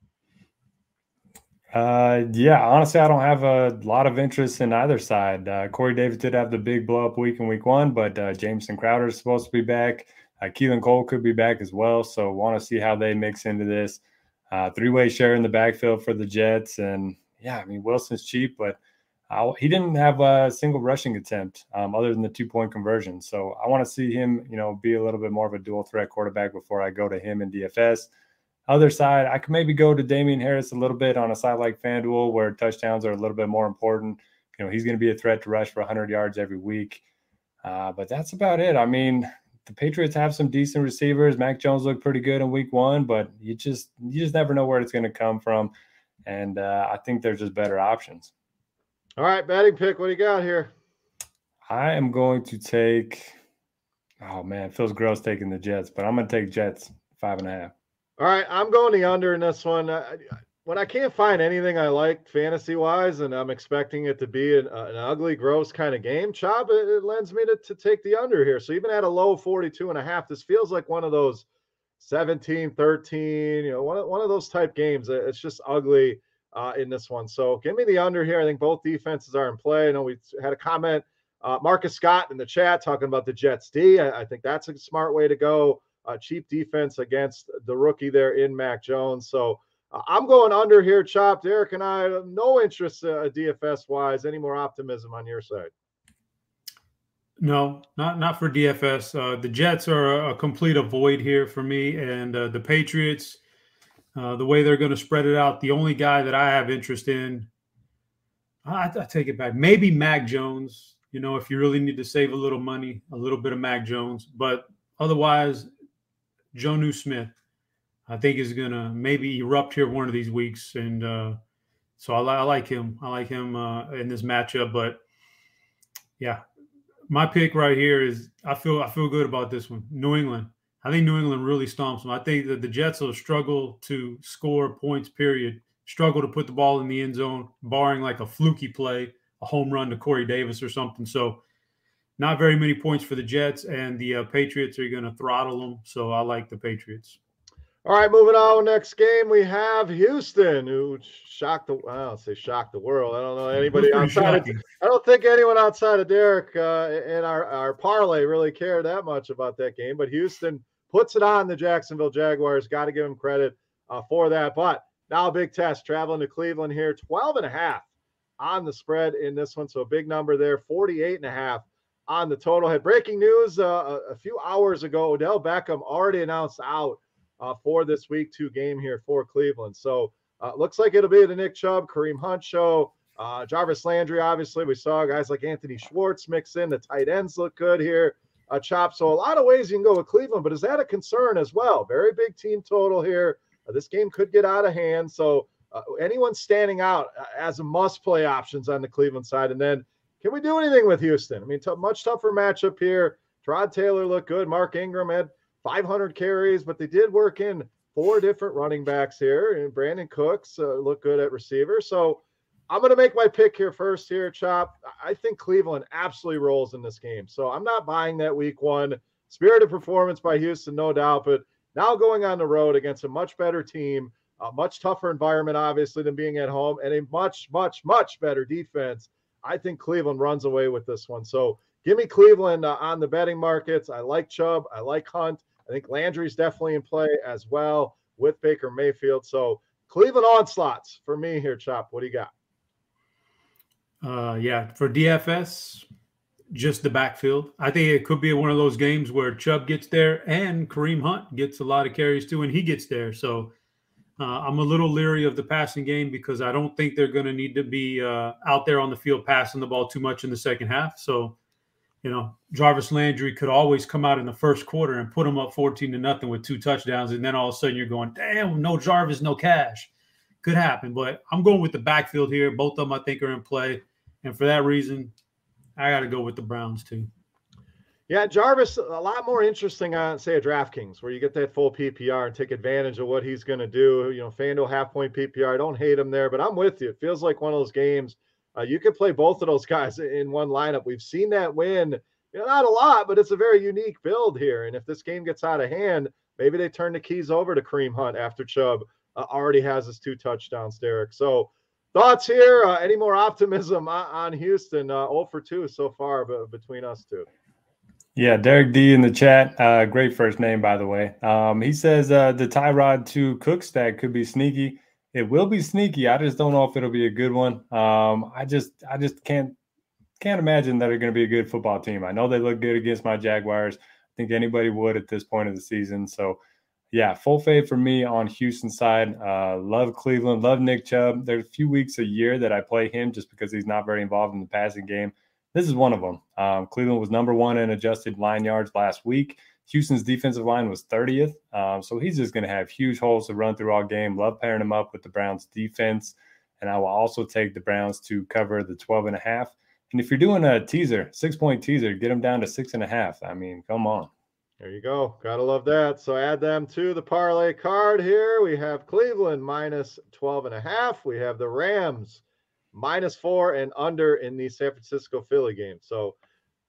Uh, yeah, honestly, I don't have a lot of interest in either side. Uh, Corey Davis did have the big blow up week in week one, but uh, Jamison Crowder is supposed to be back. Uh, Keelan Cole could be back as well. So want to see how they mix into this. Uh, three way share in the backfield for the Jets. And yeah, I mean, Wilson's cheap, but I, he didn't have a single rushing attempt um, other than the two point conversion. So I want to see him, you know, be a little bit more of a dual threat quarterback before I go to him in DFS. Other side, I could maybe go to Damien Harris a little bit on a side like FanDuel where touchdowns are a little bit more important. You know, he's going to be a threat to rush for 100 yards every week. Uh, but that's about it. I mean, the Patriots have some decent receivers. Mac Jones looked pretty good in week one, but you just you just never know where it's going to come from. And uh, I think there's just better options. All right, batting pick. What do you got here? I am going to take. Oh man, feels gross taking the Jets, but I'm going to take Jets five and a half. All right, I'm going the under in this one. when I can't find anything I like fantasy wise, and I'm expecting it to be an, an ugly, gross kind of game, Chop, it, it lends me to, to take the under here. So even at a low 42 and a half, this feels like one of those 17, 13, you know, one of, one of those type games. It's just ugly uh, in this one. So give me the under here. I think both defenses are in play. I know we had a comment, uh, Marcus Scott in the chat talking about the Jets D. I, I think that's a smart way to go. Uh, cheap defense against the rookie there in Mac Jones. So uh, I'm going under here, chopped. Derek and I, no interest uh, DFS wise. Any more optimism on your side? No, not not for DFS. Uh, the Jets are a, a, complete avoid here for me, and uh, the Patriots uh, the way they're going to spread it out. The only guy that I have interest in, I, I, take it back. Maybe Mac Jones. You know, if you really need to save a little money, a little bit of Mac Jones. But otherwise, Jonnu Smith, I think is going to maybe erupt here one of these weeks, and uh, so I, I, like him. I like him uh, in this matchup. But yeah, my pick right here is I feel I feel good about this one. New England. I think New England really stomps them. I think that the Jets will struggle to score points, period. Struggle to put the ball in the end zone, barring like a fluky play, a home run to Corey Davis or something. So, not very many points for the Jets, and the uh, Patriots are going to throttle them. So, I like the Patriots. All right, moving on. Next game, we have Houston, who shocked the I don't say shocked the world. I don't know anybody <laughs> outside. Of, I don't think anyone outside of Derek uh, in our our parlay really cared that much about that game. But Houston puts it on the Jacksonville Jaguars. Got to give him credit uh, for that. But now a big test traveling to Cleveland here, 12 and a half on the spread in this one. So a big number there, 48 and a half on the total. Had breaking news uh, a, few hours ago. Odell Beckham already announced out uh, for this week two game here for Cleveland. So uh, looks like it'll be the Nick Chubb, Kareem Hunt show. Uh, Jarvis Landry, obviously, we saw guys like Anthony Schwartz mix in. The tight ends look good here. Chop. So a lot of ways you can go with Cleveland, but is that a concern as well? Very big team total here. Uh, this game could get out of hand. So uh, anyone standing out uh, as a must-play options on the Cleveland side, and then can we do anything with Houston? I mean, t- much tougher matchup here. Tyrod Taylor looked good. Mark Ingram had 500 carries, but they did work in four different running backs here, and Brandin Cooks uh, looked good at receiver. So I'm going to make my pick here first here, Chop. I think Cleveland absolutely rolls in this game. So I'm not buying that week one. Spirited performance by Houston, no doubt. But now going on the road against a much better team, a much tougher environment, obviously, than being at home, and a much, much, much better defense. I think Cleveland runs away with this one. So give me Cleveland uh, on the betting markets. I like Chubb. I like Hunt. I think Landry's definitely in play as well with Baker Mayfield. So Cleveland onslaughts for me here, Chop. What do you got? Uh, yeah, for DFS, just the backfield. I think it could be one of those games where Chubb gets there and Kareem Hunt gets a lot of carries too, and he gets there. So uh, I'm a little leery of the passing game because I don't think they're going to need to be uh, out there on the field passing the ball too much in the second half. So, you know, Jarvis Landry could always come out in the first quarter and put them up 14 to nothing with two touchdowns, and then all of a sudden you're going, damn, no Jarvis, no cash. Could happen, but I'm going with the backfield here. Both of them I think are in play. And for that reason, I got to go with the Browns too. Yeah, Jarvis, a lot more interesting on, say, a DraftKings, where you get that full PPR and take advantage of what he's going to do. You know, FanDuel half point PPR. I don't hate him there, but I'm with you. It feels like one of those games. Uh, you could play both of those <laughs> guys in one lineup. We've seen that win, you know, not a lot, but it's a very unique build here. And if this game gets out of hand, maybe they turn the keys over to Kareem Hunt after Chubb uh, already has his two touchdowns, Derek. So, Thoughts here? Uh, any more optimism on, on Houston? Uh, 0 for 2 so far but between us two. Yeah, Derek D in the chat. Uh, great first name, by the way. Um, he says uh, the Tyrod to Cook stack could be sneaky. It will be sneaky. I just don't know if it'll be a good one. Um, I just, I just can't, can't imagine that they're going to be a good football team. I know they look good against my Jaguars. I think anybody would at this point of the season. So yeah, full fade for me on Houston side. Uh, love Cleveland, love Nick Chubb. There's a few weeks a year that I play him just because he's not very involved in the passing game. This is one of them. Um, Cleveland was number one in adjusted line yards last week. Houston's defensive line was 30th. Um, so he's just going to have huge holes to run through all game. Love pairing him up with the Browns defense. And I will also take the Browns to cover the 12 and a half. And if you're doing a teaser, six point teaser, get them down to six and a half. I mean, come on. There you go. Gotta love that. So add them to the parlay card here. We have Cleveland minus 12 and a half. We have the Rams minus four and under in the San Francisco Philly game. So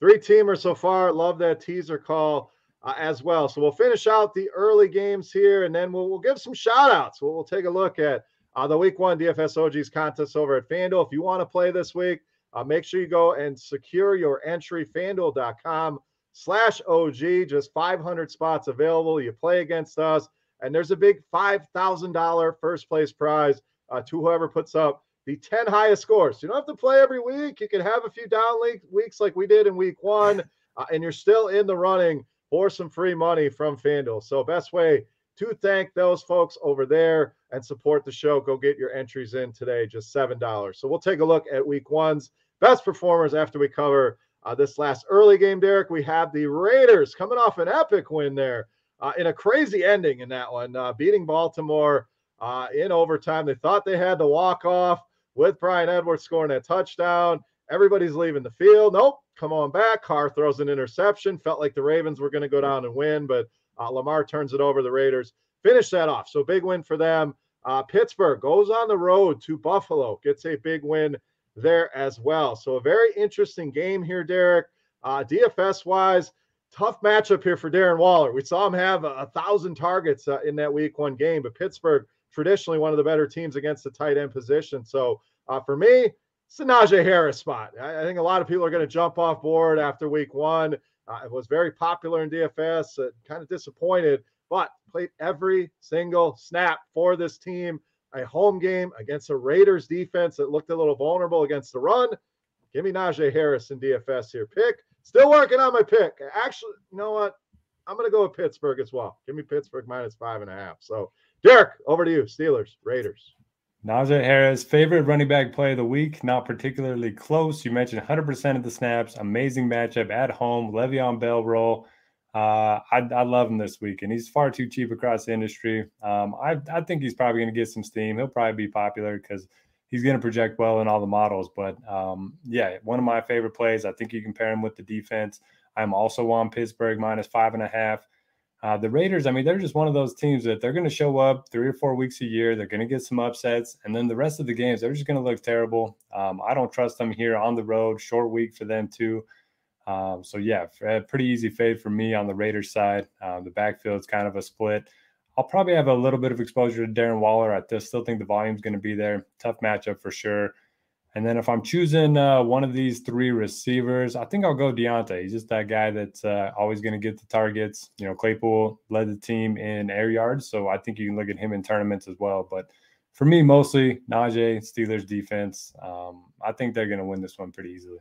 three teamers so far. Love that teaser call uh, as well. So we'll finish out the early games here and then we'll, we'll give some shout outs. We'll, we'll take a look at uh, the week one DFS OGs contest over at FanDuel. If you want to play this week, uh, make sure you go and secure your entry, fanduel.com slash OG, just 500 spots available. You play against us, and there's a big $5,000 first place prize uh, to whoever puts up the 10 highest scores. You don't have to play every week. You can have a few down weeks like we did in week one, <laughs> uh, and you're still in the running for some free money from FanDuel. So, best way to thank those folks over there and support the show, go get your entries in today, just $7. So, we'll take a look at week one's best performers after we cover uh, this last early game, Derek, we have the Raiders coming off an epic win there uh, in a crazy ending in that one, uh, beating Baltimore uh, in overtime. They thought they had the walk off with Bryan Edwards scoring that touchdown. Everybody's leaving the field. Nope, come on back. Carr throws an interception. Felt like the Ravens were going to go down and win, but uh, Lamar turns it over. The Raiders finish that off. So big win for them. Uh, Pittsburgh goes on the road to Buffalo, gets a big win there as well. So a very interesting game here, Derek. Uh, DFS wise, tough matchup here for Darren Waller. We saw him have a, a thousand targets uh, in that week one game, but Pittsburgh traditionally one of the better teams against the tight end position. So uh, for me, it's Najee Harris spot. I, I, think a lot of people are going to jump off board after week one. Uh, it was very popular in DFS, uh, kind of disappointed, but played every single snap for this team a home game against a Raiders defense that looked a little vulnerable against the run. Give me Najee Harris in DFS here. Pick. Still working on my pick. Actually, you know what? I'm going to go with Pittsburgh as well. Give me Pittsburgh minus five and a half. So, Derek, over to you. Steelers, Raiders. Najee Harris, favorite running back play of the week, not particularly close. You mentioned 100% of the snaps, amazing matchup at home, Le'Veon Bell roll. Uh, I, I, love him this week, and he's far too cheap across the industry. Um, I, I, think he's probably going to get some steam. He'll probably be popular because he's going to project well in all the models. But um, yeah, one of my favorite plays. I think you can pair him with the defense. I'm also on Pittsburgh minus five and a half. Uh, the Raiders, I mean, they're just one of those teams that they're going to show up three or four weeks a year. They're going to get some upsets, and then the rest of the games, they're just going to look terrible. Um, I don't trust them here on the road. Short week for them too. Um, so yeah, pretty easy fade for me on the Raiders side. Uh, the backfield's kind of a split. I'll probably have a little bit of exposure to Darren Waller. I still think the volume's going to be there. Tough matchup for sure. And then if I'm choosing uh, one of these three receivers, I think I'll go Diontae. He's just that guy that's uh, always going to get the targets. You know, Claypool led the team in air yards, so I think you can look at him in tournaments as well. But for me, mostly Najee, Steelers defense. Um, I think they're going to win this one pretty easily.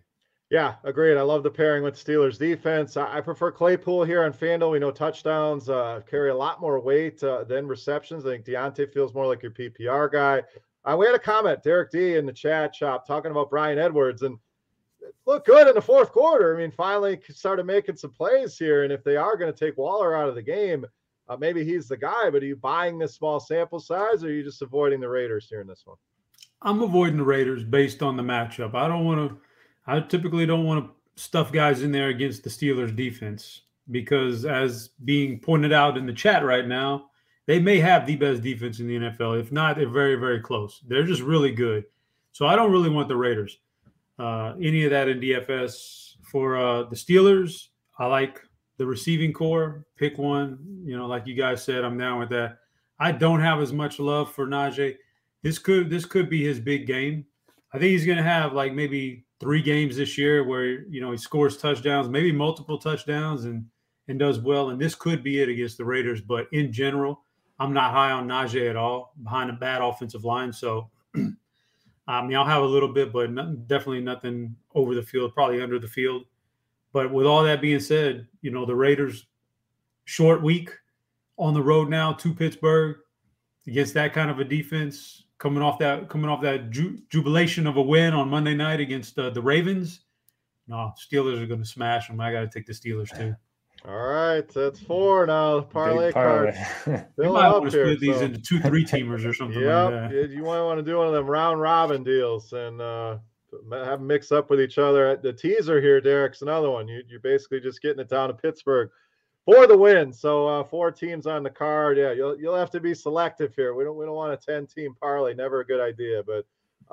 Yeah, agreed. I love the pairing with Steelers defense. I, I prefer Claypool here on FanDuel. We know touchdowns uh, carry a lot more weight uh, than receptions. I think Diontae feels more like your PPR guy. Uh, we had a comment, Derek D, in the chat Chop talking about Bryan Edwards and looked good in the fourth quarter. I mean, finally started making some plays here. And if they are going to take Waller out of the game, uh, maybe he's the guy. But are you buying this small sample size, or are you just avoiding the Raiders here in this one? I'm avoiding the Raiders based on the matchup. I don't want to I typically don't want to stuff guys in there against the Steelers defense because, as being pointed out in the chat right now, they may have the best defense in the NFL. If not, they're very, very close. They're just really good. So I don't really want the Raiders. Uh, any of that in DFS for uh, the Steelers. I like the receiving corps. Pick one. You know, like you guys said, I'm down with that. I don't have as much love for Najee. This could this could be his big game. I think he's going to have like maybe three games this year where you know he scores touchdowns, maybe multiple touchdowns, and and does well. And this could be it against the Raiders. But in general, I'm not high on Najee at all behind a bad offensive line. So I mean, I'll have a little bit, but not, definitely nothing over the field, probably under the field. But with all that being said, you know the Raiders short week on the road now to Pittsburgh against that kind of a defense coming off that coming off that ju- jubilation of a win on Monday night against uh, the Ravens. No, Steelers are going to smash them. I got to take the Steelers too. All right, that's four now. Parlay cards. <laughs> you might want to split these so. into two three teamers or something. Yep, like you might want to do one of them round robin deals and uh, have them mix up with each other. The teaser here, Derek's another one. You, you're basically just getting it down to Pittsburgh for the win. So uh, four teams on the card. Yeah, you'll you'll have to be selective here. We don't we don't want a ten team parlay. Never a good idea, but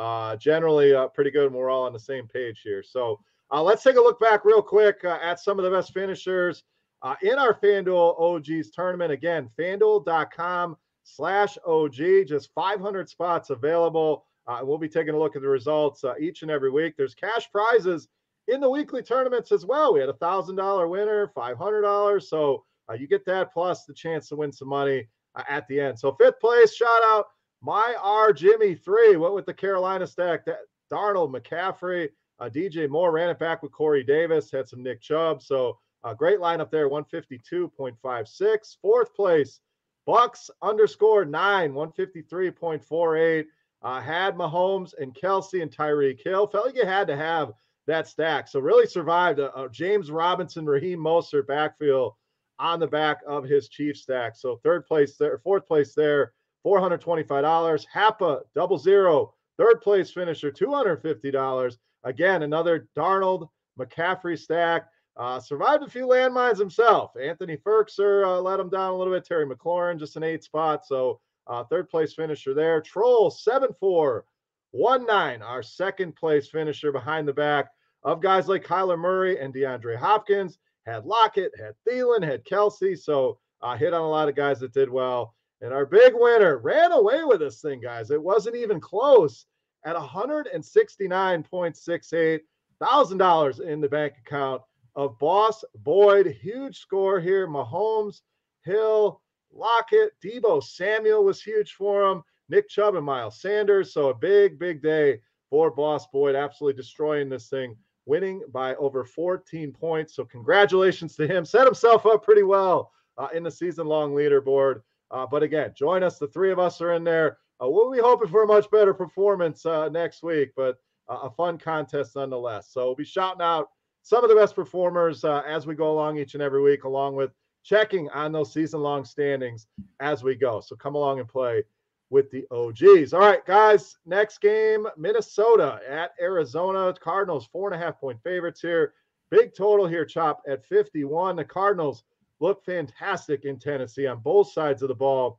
uh, generally uh, pretty good. And we're all on the same page here. So uh, let's take a look back real quick uh, at some of the best finishers uh, in our FanDuel OGs tournament. Again, FanDuel.com slash OG. Just 500 spots available. we'll be taking a look at the results each and every week. There's cash prizes in the weekly tournaments as well. We had a thousand dollar winner, five hundred dollars. So uh, you get that plus the chance to win some money uh, at the end. So fifth place, shout out my R Jimmy three. What with the Carolina stack? That Darnold, McCaffrey, uh, DJ Moore ran it back with Corey Davis. Had some Nick Chubb. So a great lineup there. One fifty two point five six. Fourth place, Bucks underscore nine. One fifty three point four eight. Uh, had Mahomes and Kelce and Tyreek Hill. Felt like you had to have that stack. So really survived a, a James Robinson, Raheem Mostert backfield on the back of his chief stack. So third place there, fourth place there, $425. Hapa double zero, third place finisher, $250. Again, another Darnold McCaffrey stack. Uh, survived a few landmines himself. Anthony Firkser uh, let him down a little bit. Terry McLaurin, just an eight spot. So uh, third place finisher there. Troll 7 4 1 9, our second place finisher behind the back of guys like Kyler Murray and DeAndre Hopkins, had Lockett, had Thielen, had Kelsey. So uh, hit on a lot of guys that did well. And our big winner ran away with this thing, guys. It wasn't even close at $169.68 thousand in the bank account of Boss Boyd. Huge score here. Mahomes, Hill, Lockett, Deebo Samuel was huge for him. Nick Chubb and Miles Sanders. So a big, big day for Boss Boyd, absolutely destroying this thing winning by over 14 points. So, congratulations to him. Set himself up pretty well uh, in the season long leaderboard. Uh, but again, join us. The three of us are in there uh, we'll be hoping for a much better performance uh, next week, but uh, a fun contest nonetheless. So we'll be shouting out some of the best performers uh, as we go along each and every week, along with checking on those season long standings as we go. So come along and play with the OGs. All right, guys, next game Minnesota at Arizona. Cardinals, four and a half point favorites here. Big total here, Chop, at 51. The Cardinals look fantastic in Tennessee on both sides of the ball.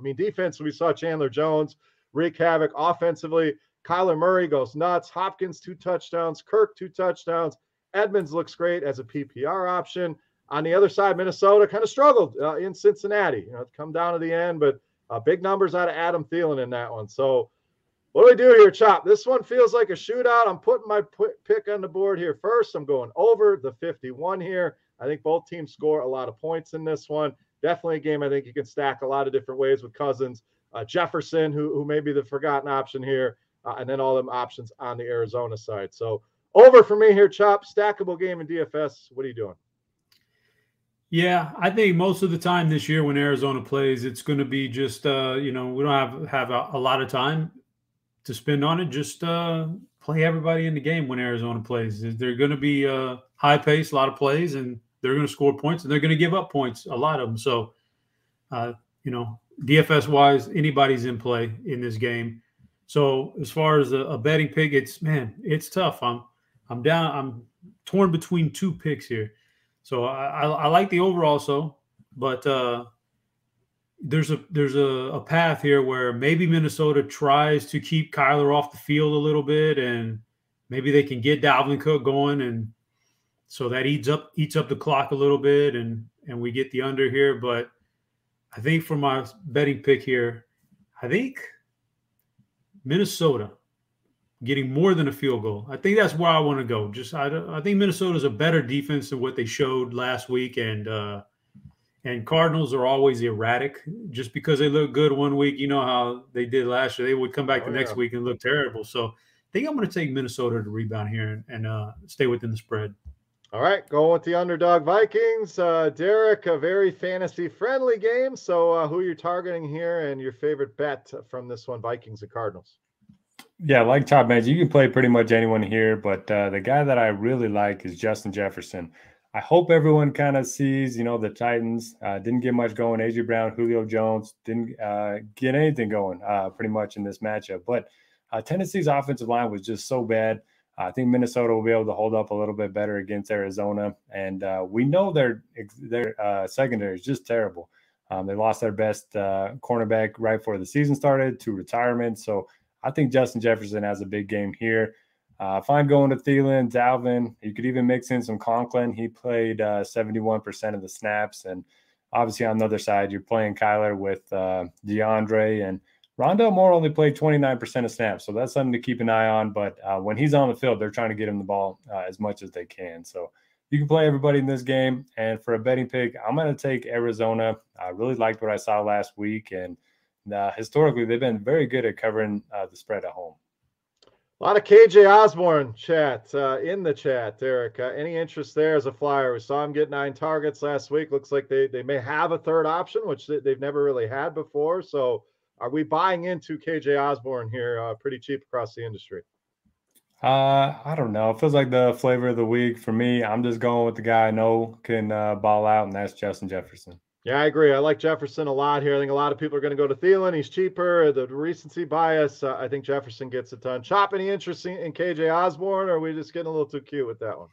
I mean, defense, we saw Chandler Jones wreak havoc. Offensively, Kyler Murray goes nuts. Hopkins, two touchdowns. Kirk, two touchdowns. Edmonds looks great as a PPR option. On the other side, Minnesota kind of struggled uh, in Cincinnati. You know, come down to the end, but uh, big numbers out of Adam Thielen in that one. So, what do we do here, Chop? This one feels like a shootout. I'm putting my pick on the board here first. I'm going over the 51 here. I think both teams score a lot of points in this one. Definitely a game I think you can stack a lot of different ways with Cousins, uh, Jefferson, who, who may be the forgotten option here, uh, and then all them options on the Arizona side. So over for me here, Chop. Stackable game in DFS. What are you doing? Yeah, I think most of the time this year when Arizona plays, it's going to be just uh, you know we don't have have a, a, lot of time to spend on it. Just uh, play everybody in the game when Arizona plays. They're going to be uh, high pace, a lot of plays, and they're going to score points, and they're going to give up points, a lot of them. So, uh, you know, DFS wise, anybody's in play in this game. So as far as a, a betting pick, it's man, it's tough. I'm I'm down. I'm torn between two picks here. So I, I, I like the over also, but uh, there's a there's a, a path here where maybe Minnesota tries to keep Kyler off the field a little bit, and maybe they can get Dalvin Cook going, and so that eats up eats up the clock a little bit, and and we get the under here. But I think for my betting pick here, I think Minnesota getting more than a field goal. I think that's where I want to go. Just I, I think Minnesota's a better defense than what they showed last week, and uh, and Cardinals are always erratic. Just because they look good one week, you know how they did last year, they would come back oh, the next yeah. week and look terrible. So I think I'm going to take Minnesota to rebound here and, and uh, stay within the spread. All right, going with the underdog Vikings. Uh, Derek, a very fantasy friendly game. So, uh, who are you targeting here and your favorite bet from this one, Vikings and Cardinals? Yeah, like top man, you can play pretty much anyone here, but uh, the guy that I really like is Justin Jefferson. I hope everyone kind of sees, you know, the Titans uh, didn't get much going. AJ Brown, Julio Jones didn't uh, get anything going uh, pretty much in this matchup. But uh, Tennessee's offensive line was just so bad. I think Minnesota will be able to hold up a little bit better against Arizona, and uh, we know their their secondary is just terrible. Um, they lost their best cornerback right before the season started to retirement, so I think Justin Jefferson has a big game here. Uh, if I'm going to Thielen, Dalvin, you could even mix in some Conklin. He played uh, 71% of the snaps. And obviously, on the other side, you're playing Kyler with uh, DeAndre. And Rondale Moore only played 29% of snaps. So that's something to keep an eye on. But uh, when he's on the field, they're trying to get him the ball uh, as much as they can. So you can play everybody in this game. And for a betting pick, I'm going to take Arizona. I really liked what I saw last week. And uh, historically, they've been very good at covering uh, the spread at home. A lot of KJ Osborne chat uh, in the chat, Eric. Uh, any interest there as a flyer? We saw him get nine targets last week. Looks like they, they may have a third option, which they, have never really had before. So, are we buying into KJ Osborne here uh, pretty cheap across the industry? Uh, I don't know. It feels like the flavor of the week for me. I'm just going with the guy I know can uh, ball out, and that's Justin Jefferson. Yeah, I agree. I like Jefferson a lot here. I think a lot of people are going to go to Thielen. He's cheaper. The recency bias, uh, I think Jefferson gets a ton. Chop, any interest in KJ Osborne, or are we just getting a little too cute with that one?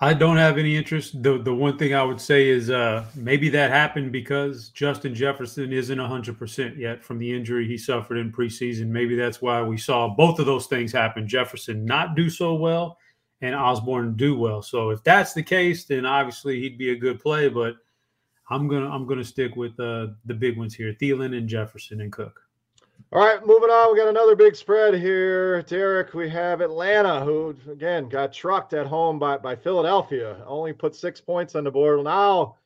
I don't have any interest. The the one thing I would say is uh, maybe that happened because Justin Jefferson isn't 100% yet from the injury he suffered in preseason. Maybe that's why we saw both of those things happen. Jefferson not do so well and Osborne do well. So if that's the case, then obviously he'd be a good play, but – I'm gonna I'm gonna stick with uh, the big ones here: Thielen and Jefferson and Cook. All right, moving on. We got another big spread here, Derek. We have Atlanta, who again got trucked at home by by Philadelphia. Only put six points on the board. Now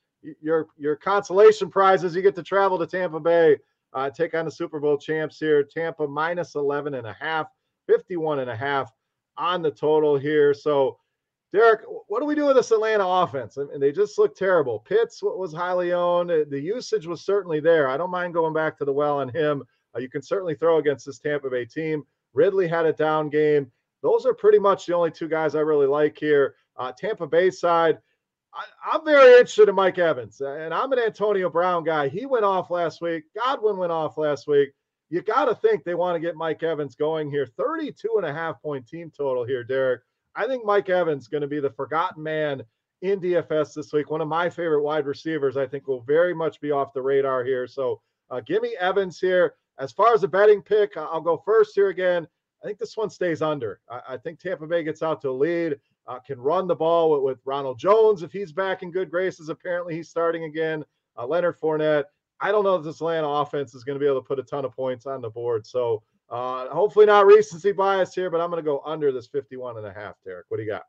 your your consolation prize is you get to travel to Tampa Bay, uh, take on the Super Bowl champs here. Tampa minus 11 and a half, 51 and a half on the total here. So Derek, what do we do with this Atlanta offense? Mean, they just look terrible. Pitts was highly owned. The usage was certainly there. I don't mind going back to the well on him. uh, you can certainly throw against this Tampa Bay team. Ridley had a down game. Those are pretty much the only two guys I really like here. Uh, Tampa Bay side, I, am very interested in Mike Evans, and I'm an Antonio Brown guy. He went off last week. Godwin went off last week. You got to think they want to get Mike Evans going here. 32 and a half point team total here, Derek. I think Mike Evans going to be the forgotten man in DFS this week. One of my favorite wide receivers, I think, will very much be off the radar here. So uh, give me Evans here. As far as a betting pick, I'll go first here again. I think this one stays under. I, I think Tampa Bay gets out to a lead, uh, can run the ball with, with, Ronald Jones if he's back in good graces. Apparently, he's starting again. Uh, Leonard Fournette. I don't know if this Atlanta offense is going to be able to put a ton of points on the board. So uh, hopefully not recency bias here, but I'm going to go under this 51 and a half, Derek. What do you got?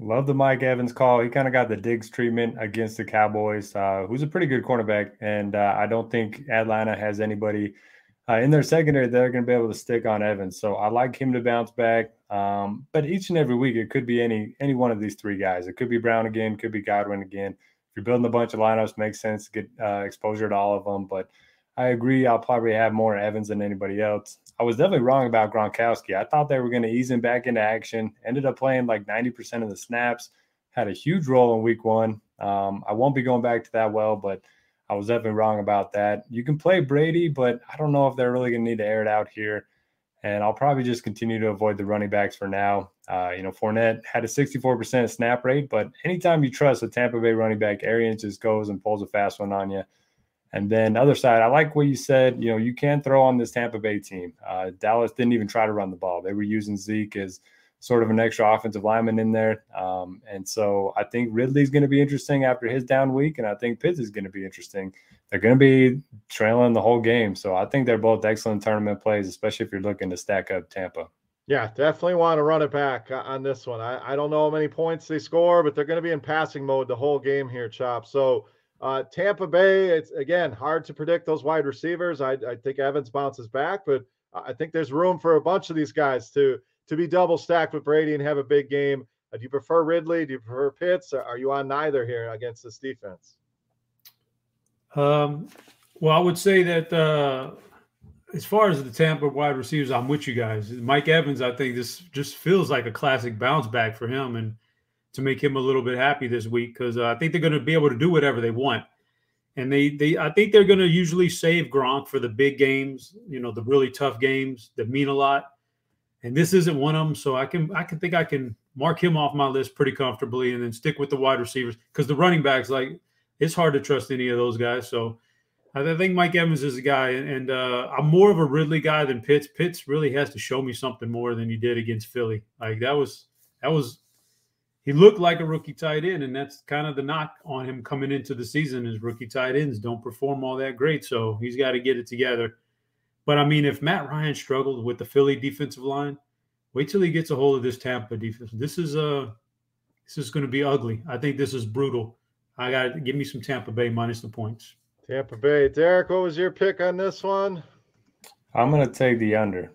Love the Mike Evans call. He kind of got the Diggs treatment against the Cowboys, uh, who's a pretty good cornerback. And uh, I don't think Atlanta has anybody uh, in their secondary they're going to be able to stick on Evans. So I like him to bounce back. Um, but each and every week, it could be any any one of these three guys. It could be Brown again, could be Godwin again. If you're building a bunch of lineups, makes sense to get uh, exposure to all of them. But I agree. I'll probably have more Evans than anybody else. I was definitely wrong about Gronkowski. I thought they were going to ease him back into action. Ended up playing like 90% of the snaps. Had a huge role in week one. Um, I won't be going back to that well, but I was definitely wrong about that. You can play Brady, but I don't know if they're really going to need to air it out here. And I'll probably just continue to avoid the running backs for now. Uh, you know, Fournette had a 64% snap rate, but anytime you trust a Tampa Bay running back, Arians just goes and pulls a fast one on you. And then other side, I like what you said. You know, you can throw on this Tampa Bay team. Uh, Dallas didn't even try to run the ball. They were using Zeke as sort of an extra offensive lineman in there. Um, and so I think Ridley's going to be interesting after his down week, and I think Pitts is going to be interesting. They're going to be trailing the whole game. So I think they're both excellent tournament plays, especially if you're looking to stack up Tampa. Yeah, definitely want to run it back on this one. I, I don't know how many points they score, but they're going to be in passing mode the whole game here, Chop. So uh, Tampa Bay, it's again hard to predict those wide receivers. I, I think Evans bounces back, but I think there's room for a bunch of these guys to to be double stacked with Brady and have a big game. Uh, do you prefer Ridley? Do you prefer Pitts? Are you on neither here against this defense? Um, well, I would say that uh, as far as the Tampa wide receivers, I'm with you guys. Mike Evans, I think this just feels like a classic bounce back for him, and to make him a little bit happy this week because uh, I think they're going to be able to do whatever they want. And they, they, I think they're going to usually save Gronk for the big games, you know, the really tough games that mean a lot. And this isn't one of them, so I can, I can think I can mark him off my list pretty comfortably, and then stick with the wide receivers because the running backs, like, it's hard to trust any of those guys. So I think Mike Evans is a guy, and uh, I'm more of a Ridley guy than Pitts. Pitts really has to show me something more than he did against Philly. Like that was that was he looked like a rookie tight end, and that's kind of the knock on him coming into the season. Is rookie tight ends don't perform all that great, so he's got to get it together. But I mean, if Matt Ryan struggled with the Philly defensive line, wait till he gets a hold of this Tampa defense. This is a uh, this is going to be ugly. I think this is brutal. I got to give me some Tampa Bay minus the points. Tampa Bay, Derek, what was your pick on this one? I'm going to take the under.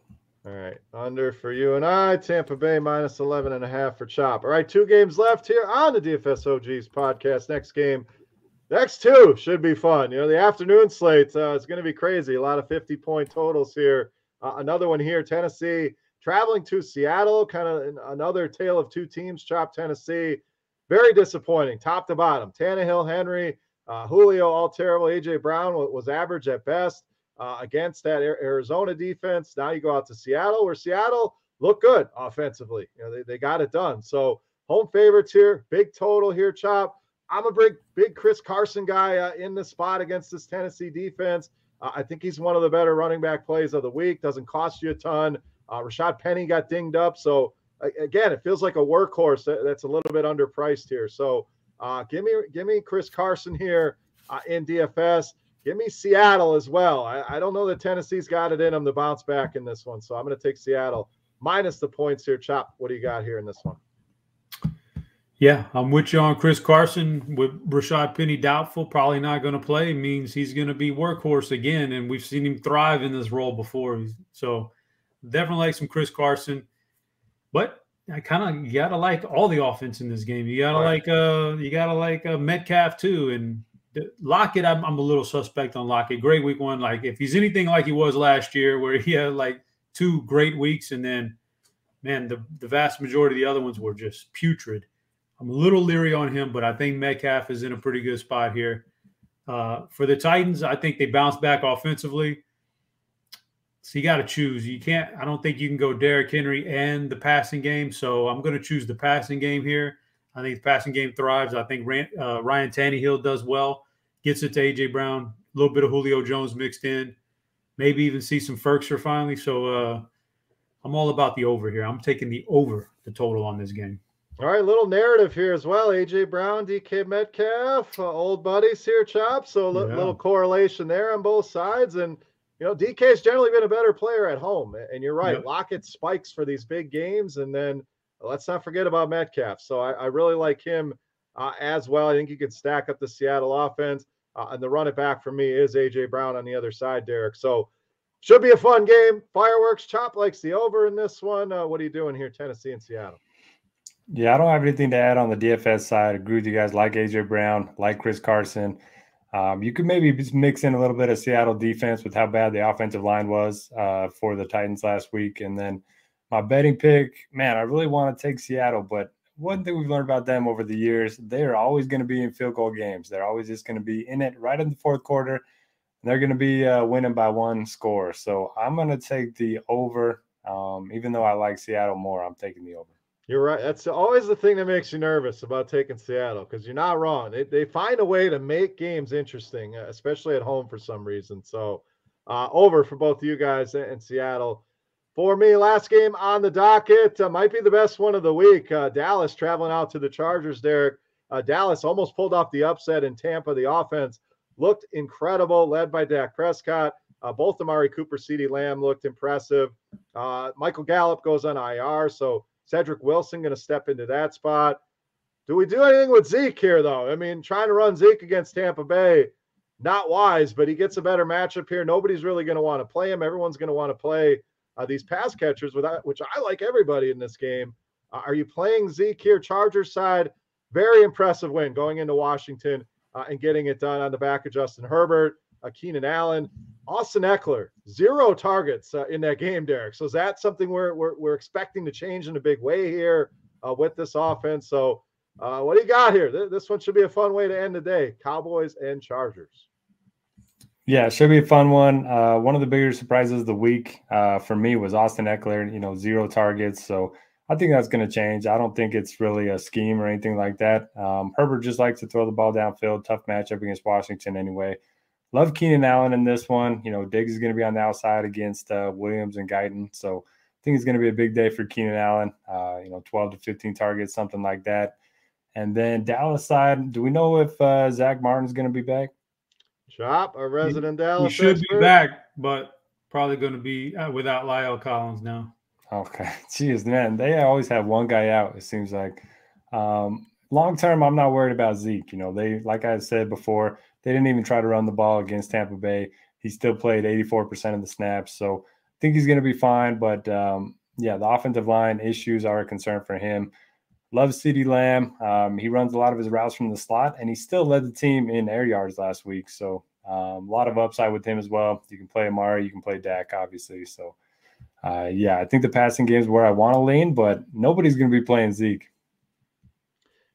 All right. Under for you and I. Tampa Bay minus 11 and a half for Chop. All right. Two games left here on the DFS OGs podcast. Next game, next two should be fun. You know, the afternoon slate uh, is going to be crazy. A lot of 50 point totals here. Uh, another one here. Tennessee traveling to Seattle. Kind of another tale of two teams. Chop Tennessee. Very disappointing, top to bottom. Tannehill, Henry, uh, Julio, all terrible. AJ Brown was average at best uh, against that Arizona defense. Now you go out to Seattle, where Seattle looked good offensively. You know, they, they got it done. So home favorites here, big total here, Chop. I'm a big, big Chris Carson guy uh, in the spot against this Tennessee defense. Uh, I think he's one of the better running back plays of the week. Doesn't cost you a ton. Uh, Rashad Penny got dinged up, so again, it feels like a workhorse that, that's a little bit underpriced here. So uh, give me, give me Chris Carson here uh, in DFS. Give me Seattle as well. I, I don't know that Tennessee's got it in them to bounce back in this one. So I'm going to take Seattle minus the points here. Chop, what do you got here in this one? Yeah, I'm with you on Chris Carson with Rashad Penny doubtful, probably not going to play. Means he's going to be workhorse again, and we've seen him thrive in this role before. So definitely like some Chris Carson, but I kind of gotta like all the offense in this game. You gotta right. like uh you gotta like uh, Metcalf too, and Lockett, I'm, I'm a little suspect on Lockett. Great week one. Like if he's anything like he was last year, where he had like two great weeks and then, man, the, the vast majority of the other ones were just putrid. I'm a little leery on him, but I think Metcalf is in a pretty good spot here. Uh, for the Titans, I think they bounce back offensively. So you got to choose. You can't. I don't think you can go Derrick Henry and the passing game. So I'm going to choose the passing game here. I think the passing game thrives. I think uh, Ryan Tannehill does well. Gets it to AJ Brown. A little bit of Julio Jones mixed in. Maybe even see some Firkser finally. So uh, I'm all about the over here. I'm taking the over the total on this game. All right, little narrative here as well. AJ Brown, DK Metcalf, uh, old buddies here, Chop. So a yeah. little correlation there on both sides. And, you know, DK's generally been a better player at home. And you're right, Lockett spikes for these big games. And then let's not forget about Metcalf. So I, I really like him uh, as well. I think he can stack up the Seattle offense. Uh, and the run it back for me is AJ Brown on the other side, Derek. So should be a fun game. Fireworks, Chop likes the over in this one. Uh, what are you doing here, Tennessee and Seattle? Yeah, I don't have anything to add on the DFS side. I agree with you guys. Like AJ Brown, like Chris Carson. Um, you could maybe just mix in a little bit of Seattle defense with how bad the offensive line was uh, for the Titans last week. And then my betting pick, man, I really want to take Seattle. But one thing we've learned about them over the years, they are always going to be in field goal games. They're always just going to be in it right in the fourth quarter. And they're going to be uh, winning by one score. So I'm going to take the over. Um, even though I like Seattle more, I'm taking the over. You're right. That's always the thing that makes you nervous about taking Seattle because you're not wrong. They, they find a way to make games interesting, uh, especially at home for some reason. So, uh, over for both you guys and Seattle. For me, last game on the docket uh, might be the best one of the week. Uh, Dallas traveling out to the Chargers, Derek. Uh, Dallas almost pulled off the upset in Tampa. The offense looked incredible, led by Dak Prescott. Uh, both Amari Cooper, CeeDee Lamb looked impressive. Michael Gallup goes on IR, so Cedric Wilson going to step into that spot. Do we do anything with Zeke here, though? I mean, trying to run Zeke against Tampa Bay, not wise, but he gets a better matchup here. Nobody's really going to want to play him. Everyone's going to want to play uh, these pass catchers, without, which I like everybody in this game. Uh, are you playing Zeke here? Chargers side, very impressive win going into Washington uh, and getting it done on the back of Justin Herbert, uh, Keenan Allen. Austin Ekeler, zero targets uh, in that game, Derek. So is that something we're, we're, we're expecting to change in a big way here uh, with this offense? So uh, what do you got here? This one should be a fun way to end the day. Cowboys and Chargers. Yeah, should be a fun one. Uh, one of the bigger surprises of the week uh, for me was Austin Ekeler, You know, zero targets. So I think that's going to change. I don't think it's really a scheme or anything like that. Um, Herbert just likes to throw the ball downfield. Tough matchup against Washington anyway. Love Keenan Allen in this one. You know, Diggs is going to be on the outside against uh, Williams and Guyton. So I think it's going to be a big day for Keenan Allen. Uh, you know, 12 to 15 targets, something like that. And then Dallas side, do we know if uh, Zack Martin's going to be back? Chop, a resident he, Dallas. He should expert. be back, but probably going to be uh, without La'el Collins now. Okay. <laughs> Jeez, man. They always have one guy out, it seems like. Um, long term, I'm not worried about Zeke. You know, they, like I said before, they didn't even try to run the ball against Tampa Bay. He still played 84% of the snaps. So I think he's going to be fine. But um, yeah, the offensive line issues are a concern for him. Love CeeDee Lamb. Um, he runs a lot of his routes from the slot, and he still led the team in air yards last week. So um, a lot of upside with him as well. You can play Amari, you can play Dak, obviously. So uh, yeah, I think the passing game is where I want to lean, but nobody's going to be playing Zeke.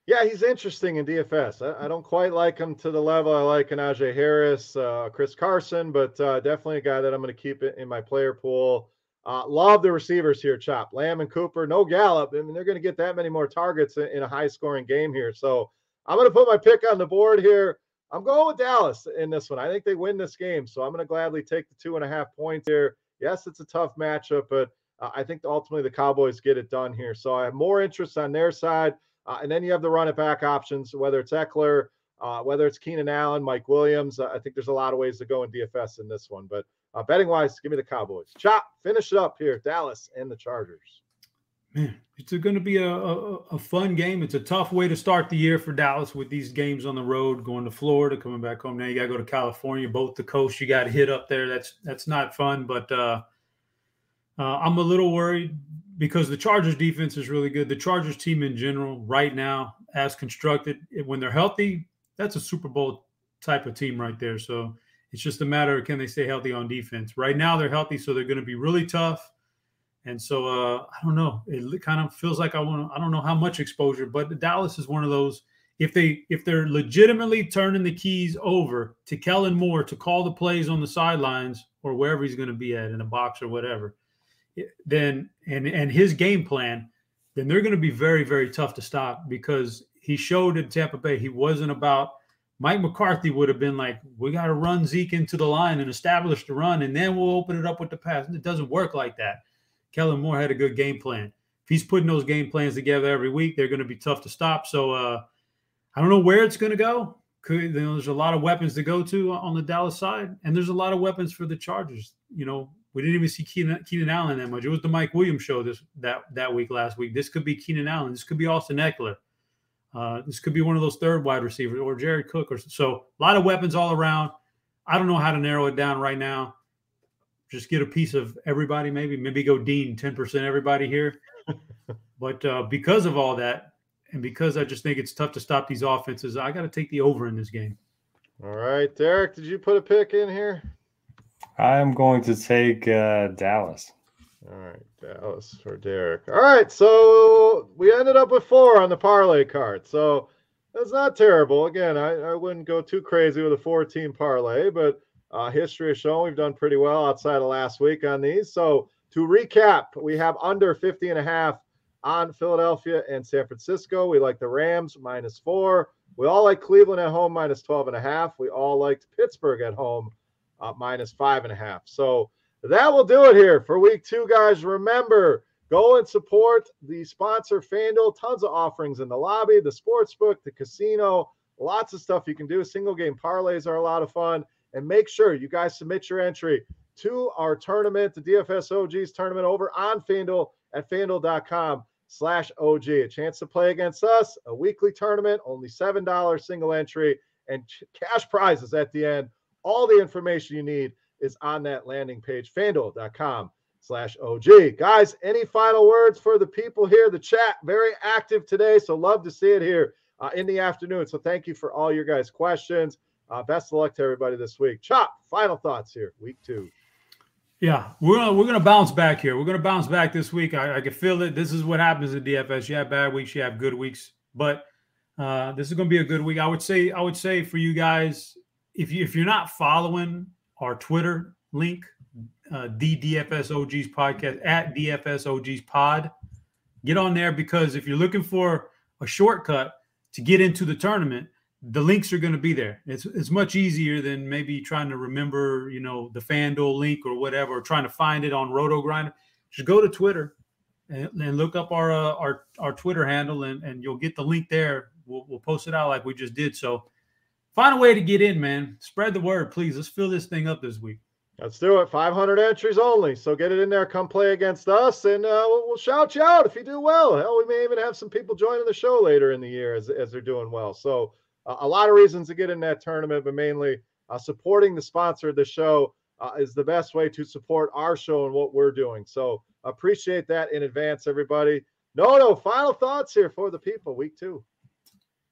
Yeah, he's interesting in DFS. I, I, don't quite like him to the level I like Najee Harris, uh, Chris Carson, but uh, definitely a guy that I'm going to keep in my player pool. Uh, love the receivers here, Chop. Lamb and Cooper, no Gallup. I mean, they're going to get that many more targets in, in a high scoring game here. So I'm going to put my pick on the board here. I'm going with Dallas in this one. I think they win this game. So I'm going to gladly take the two and a half points here. Yes, it's a tough matchup, but uh, I think ultimately the Cowboys get it done here. So I have more interest on their side. Uh, and then you have the run it back options, whether it's Ekeler, uh, whether it's Keenan Allen, Mike Williams. I think there's a lot of ways to go in DFS in this one. But uh, betting wise, give me the Cowboys. Chop, finish it up here. Dallas and the Chargers. Man, it's going to be a, a, a, fun game. It's a tough way to start the year for Dallas with these games on the road, going to Florida, coming back home. Now you got to go to California, both the coast. You got to hit up there. That's that's not fun. But uh, uh, I'm a little worried because the Chargers defense is really good. The Chargers team in general, right now, as constructed, when they're healthy, that's a Super Bowl type of team right there. So it's just a matter of can they stay healthy on defense. Right now they're healthy, so they're going to be really tough. And so uh, I don't know. It kind of feels like I want. I don't know how much exposure, but Dallas is one of those. If they if they're legitimately turning the keys over to Kellen Moore to call the plays on the sidelines or wherever he's going to be at in a box or whatever, then and and his game plan, then they're going to be very very tough to stop because he showed in Tampa Bay he wasn't about Mike McCarthy would have been like, we got to run Zeke into the line and establish the run, and then we'll open it up with the pass. And it doesn't work like that. Kellen Moore had a good game plan. If he's putting those game plans together every week, they're going to be tough to stop. So uh, I don't know where it's going to go. Could, you know, there's a lot of weapons to go to on the Dallas side, and there's a lot of weapons for the Chargers. You know, we didn't even see Keenan, Keenan Allen that much. It was the Mike Williams show this that that week last week. This could be Keenan Allen. This could be Austin Ekeler. Uh, this could be one of those third wide receivers or Jared Cook or so. A lot of weapons all around. I don't know how to narrow it down right now. Just get a piece of everybody, maybe maybe go Dean ten percent everybody here. <laughs> but uh, because of all that, and because I just think it's tough to stop these offenses, I got to take the over in this game. All right, Derek, did you put a pick in here? I'm going to take uh, Dallas. All right, Dallas for Derek. All right, so we ended up with four on the parlay card. So that's not terrible. Again, I, I wouldn't go too crazy with a four team parlay, but uh, history has shown we've done pretty well outside of last week on these. So to recap, we have under 50 and a half on Philadelphia and San Francisco. We like the Rams minus four. We all like Cleveland at home minus 12 and a half. We all liked Pittsburgh at home uh, minus five and a half. So that will do it here for week two, guys. Remember, go and support the sponsor FanDuel. Tons of offerings in the lobby, the sports book, the casino, lots of stuff you can do. Single game parlays are a lot of fun. And make sure you guys submit your entry to our tournament, the DFS OGs tournament over on FanDuel at fanduel.com slash OG. A chance to play against us, a weekly tournament, only $7 single entry, and cash prizes at the end. All the information you need is on that landing page, fanduel.com slash OG. Guys, any final words for the people here? The chat, very active today, so love to see it here uh, in the afternoon. So thank you for all your guys' questions. Uh, best of luck to everybody this week. Chop, final thoughts here, week two. Yeah, we're gonna, we're gonna bounce back here. We're gonna bounce back this week. I, I can feel it. This is what happens in DFS. You have bad weeks, you have good weeks, but uh, this is gonna be a good week. I would say I would say for you guys, if you if you're not following our Twitter link, uh, DFS podcast at DFS OGs pod. Get on there because if you're looking for a shortcut to get into the tournament, the links are going to be there. It's it's much easier than maybe trying to remember, you know, the FanDuel link or whatever, or trying to find it on Roto Grinder. Just go to Twitter and, and look up our uh, our our Twitter handle, and, and you'll get the link there. We'll, we'll post it out like we just did. So find a way to get in, man. Spread the word, please. Let's fill this thing up this week. Let's do it. 500 entries only. So get it in there. Come play against us, and uh, we'll, we'll, shout you out if you do well. Hell, we may even have some people joining the show later in the year as, as they're doing well. So uh, a lot of reasons to get in that tournament, but mainly uh, supporting the sponsor of the show uh, is the best way to support our show and what we're doing. So appreciate that in advance, everybody. No, no, final thoughts here for the people. Week two.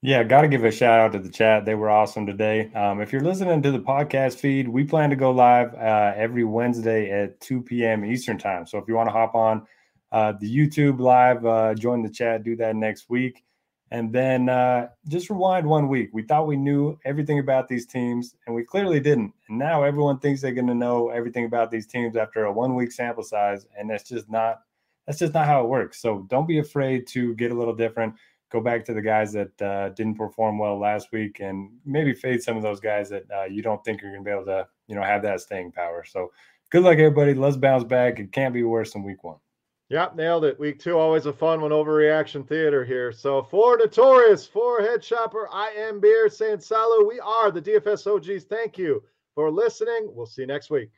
Yeah, got to give a shout out to the chat. They were awesome today. Um, if you're listening to the podcast feed, we plan to go live uh, every Wednesday at 2 p.m. Eastern time. So if you want to hop on uh, the YouTube live, uh, join the chat, do that next week. And then uh, just rewind one week. We thought we knew everything about these teams, and we clearly didn't. And now everyone thinks they're going to know everything about these teams after a one week sample size, and that's just not that's just not how it works. So don't be afraid to get a little different go back to the guys that uh, didn't perform well last week and maybe fade some of those guys that uh, you don't think are going to be able to, you know, have that staying power. So good luck, everybody. Let's bounce back. It can't be worse than week one. Yep, nailed it. Week two, always a fun one. Overreaction theater here. So for Notorious, for HeadChopper, I am Beer saying salut. We are the DFS OGs. Thank you for listening. We'll see you next week.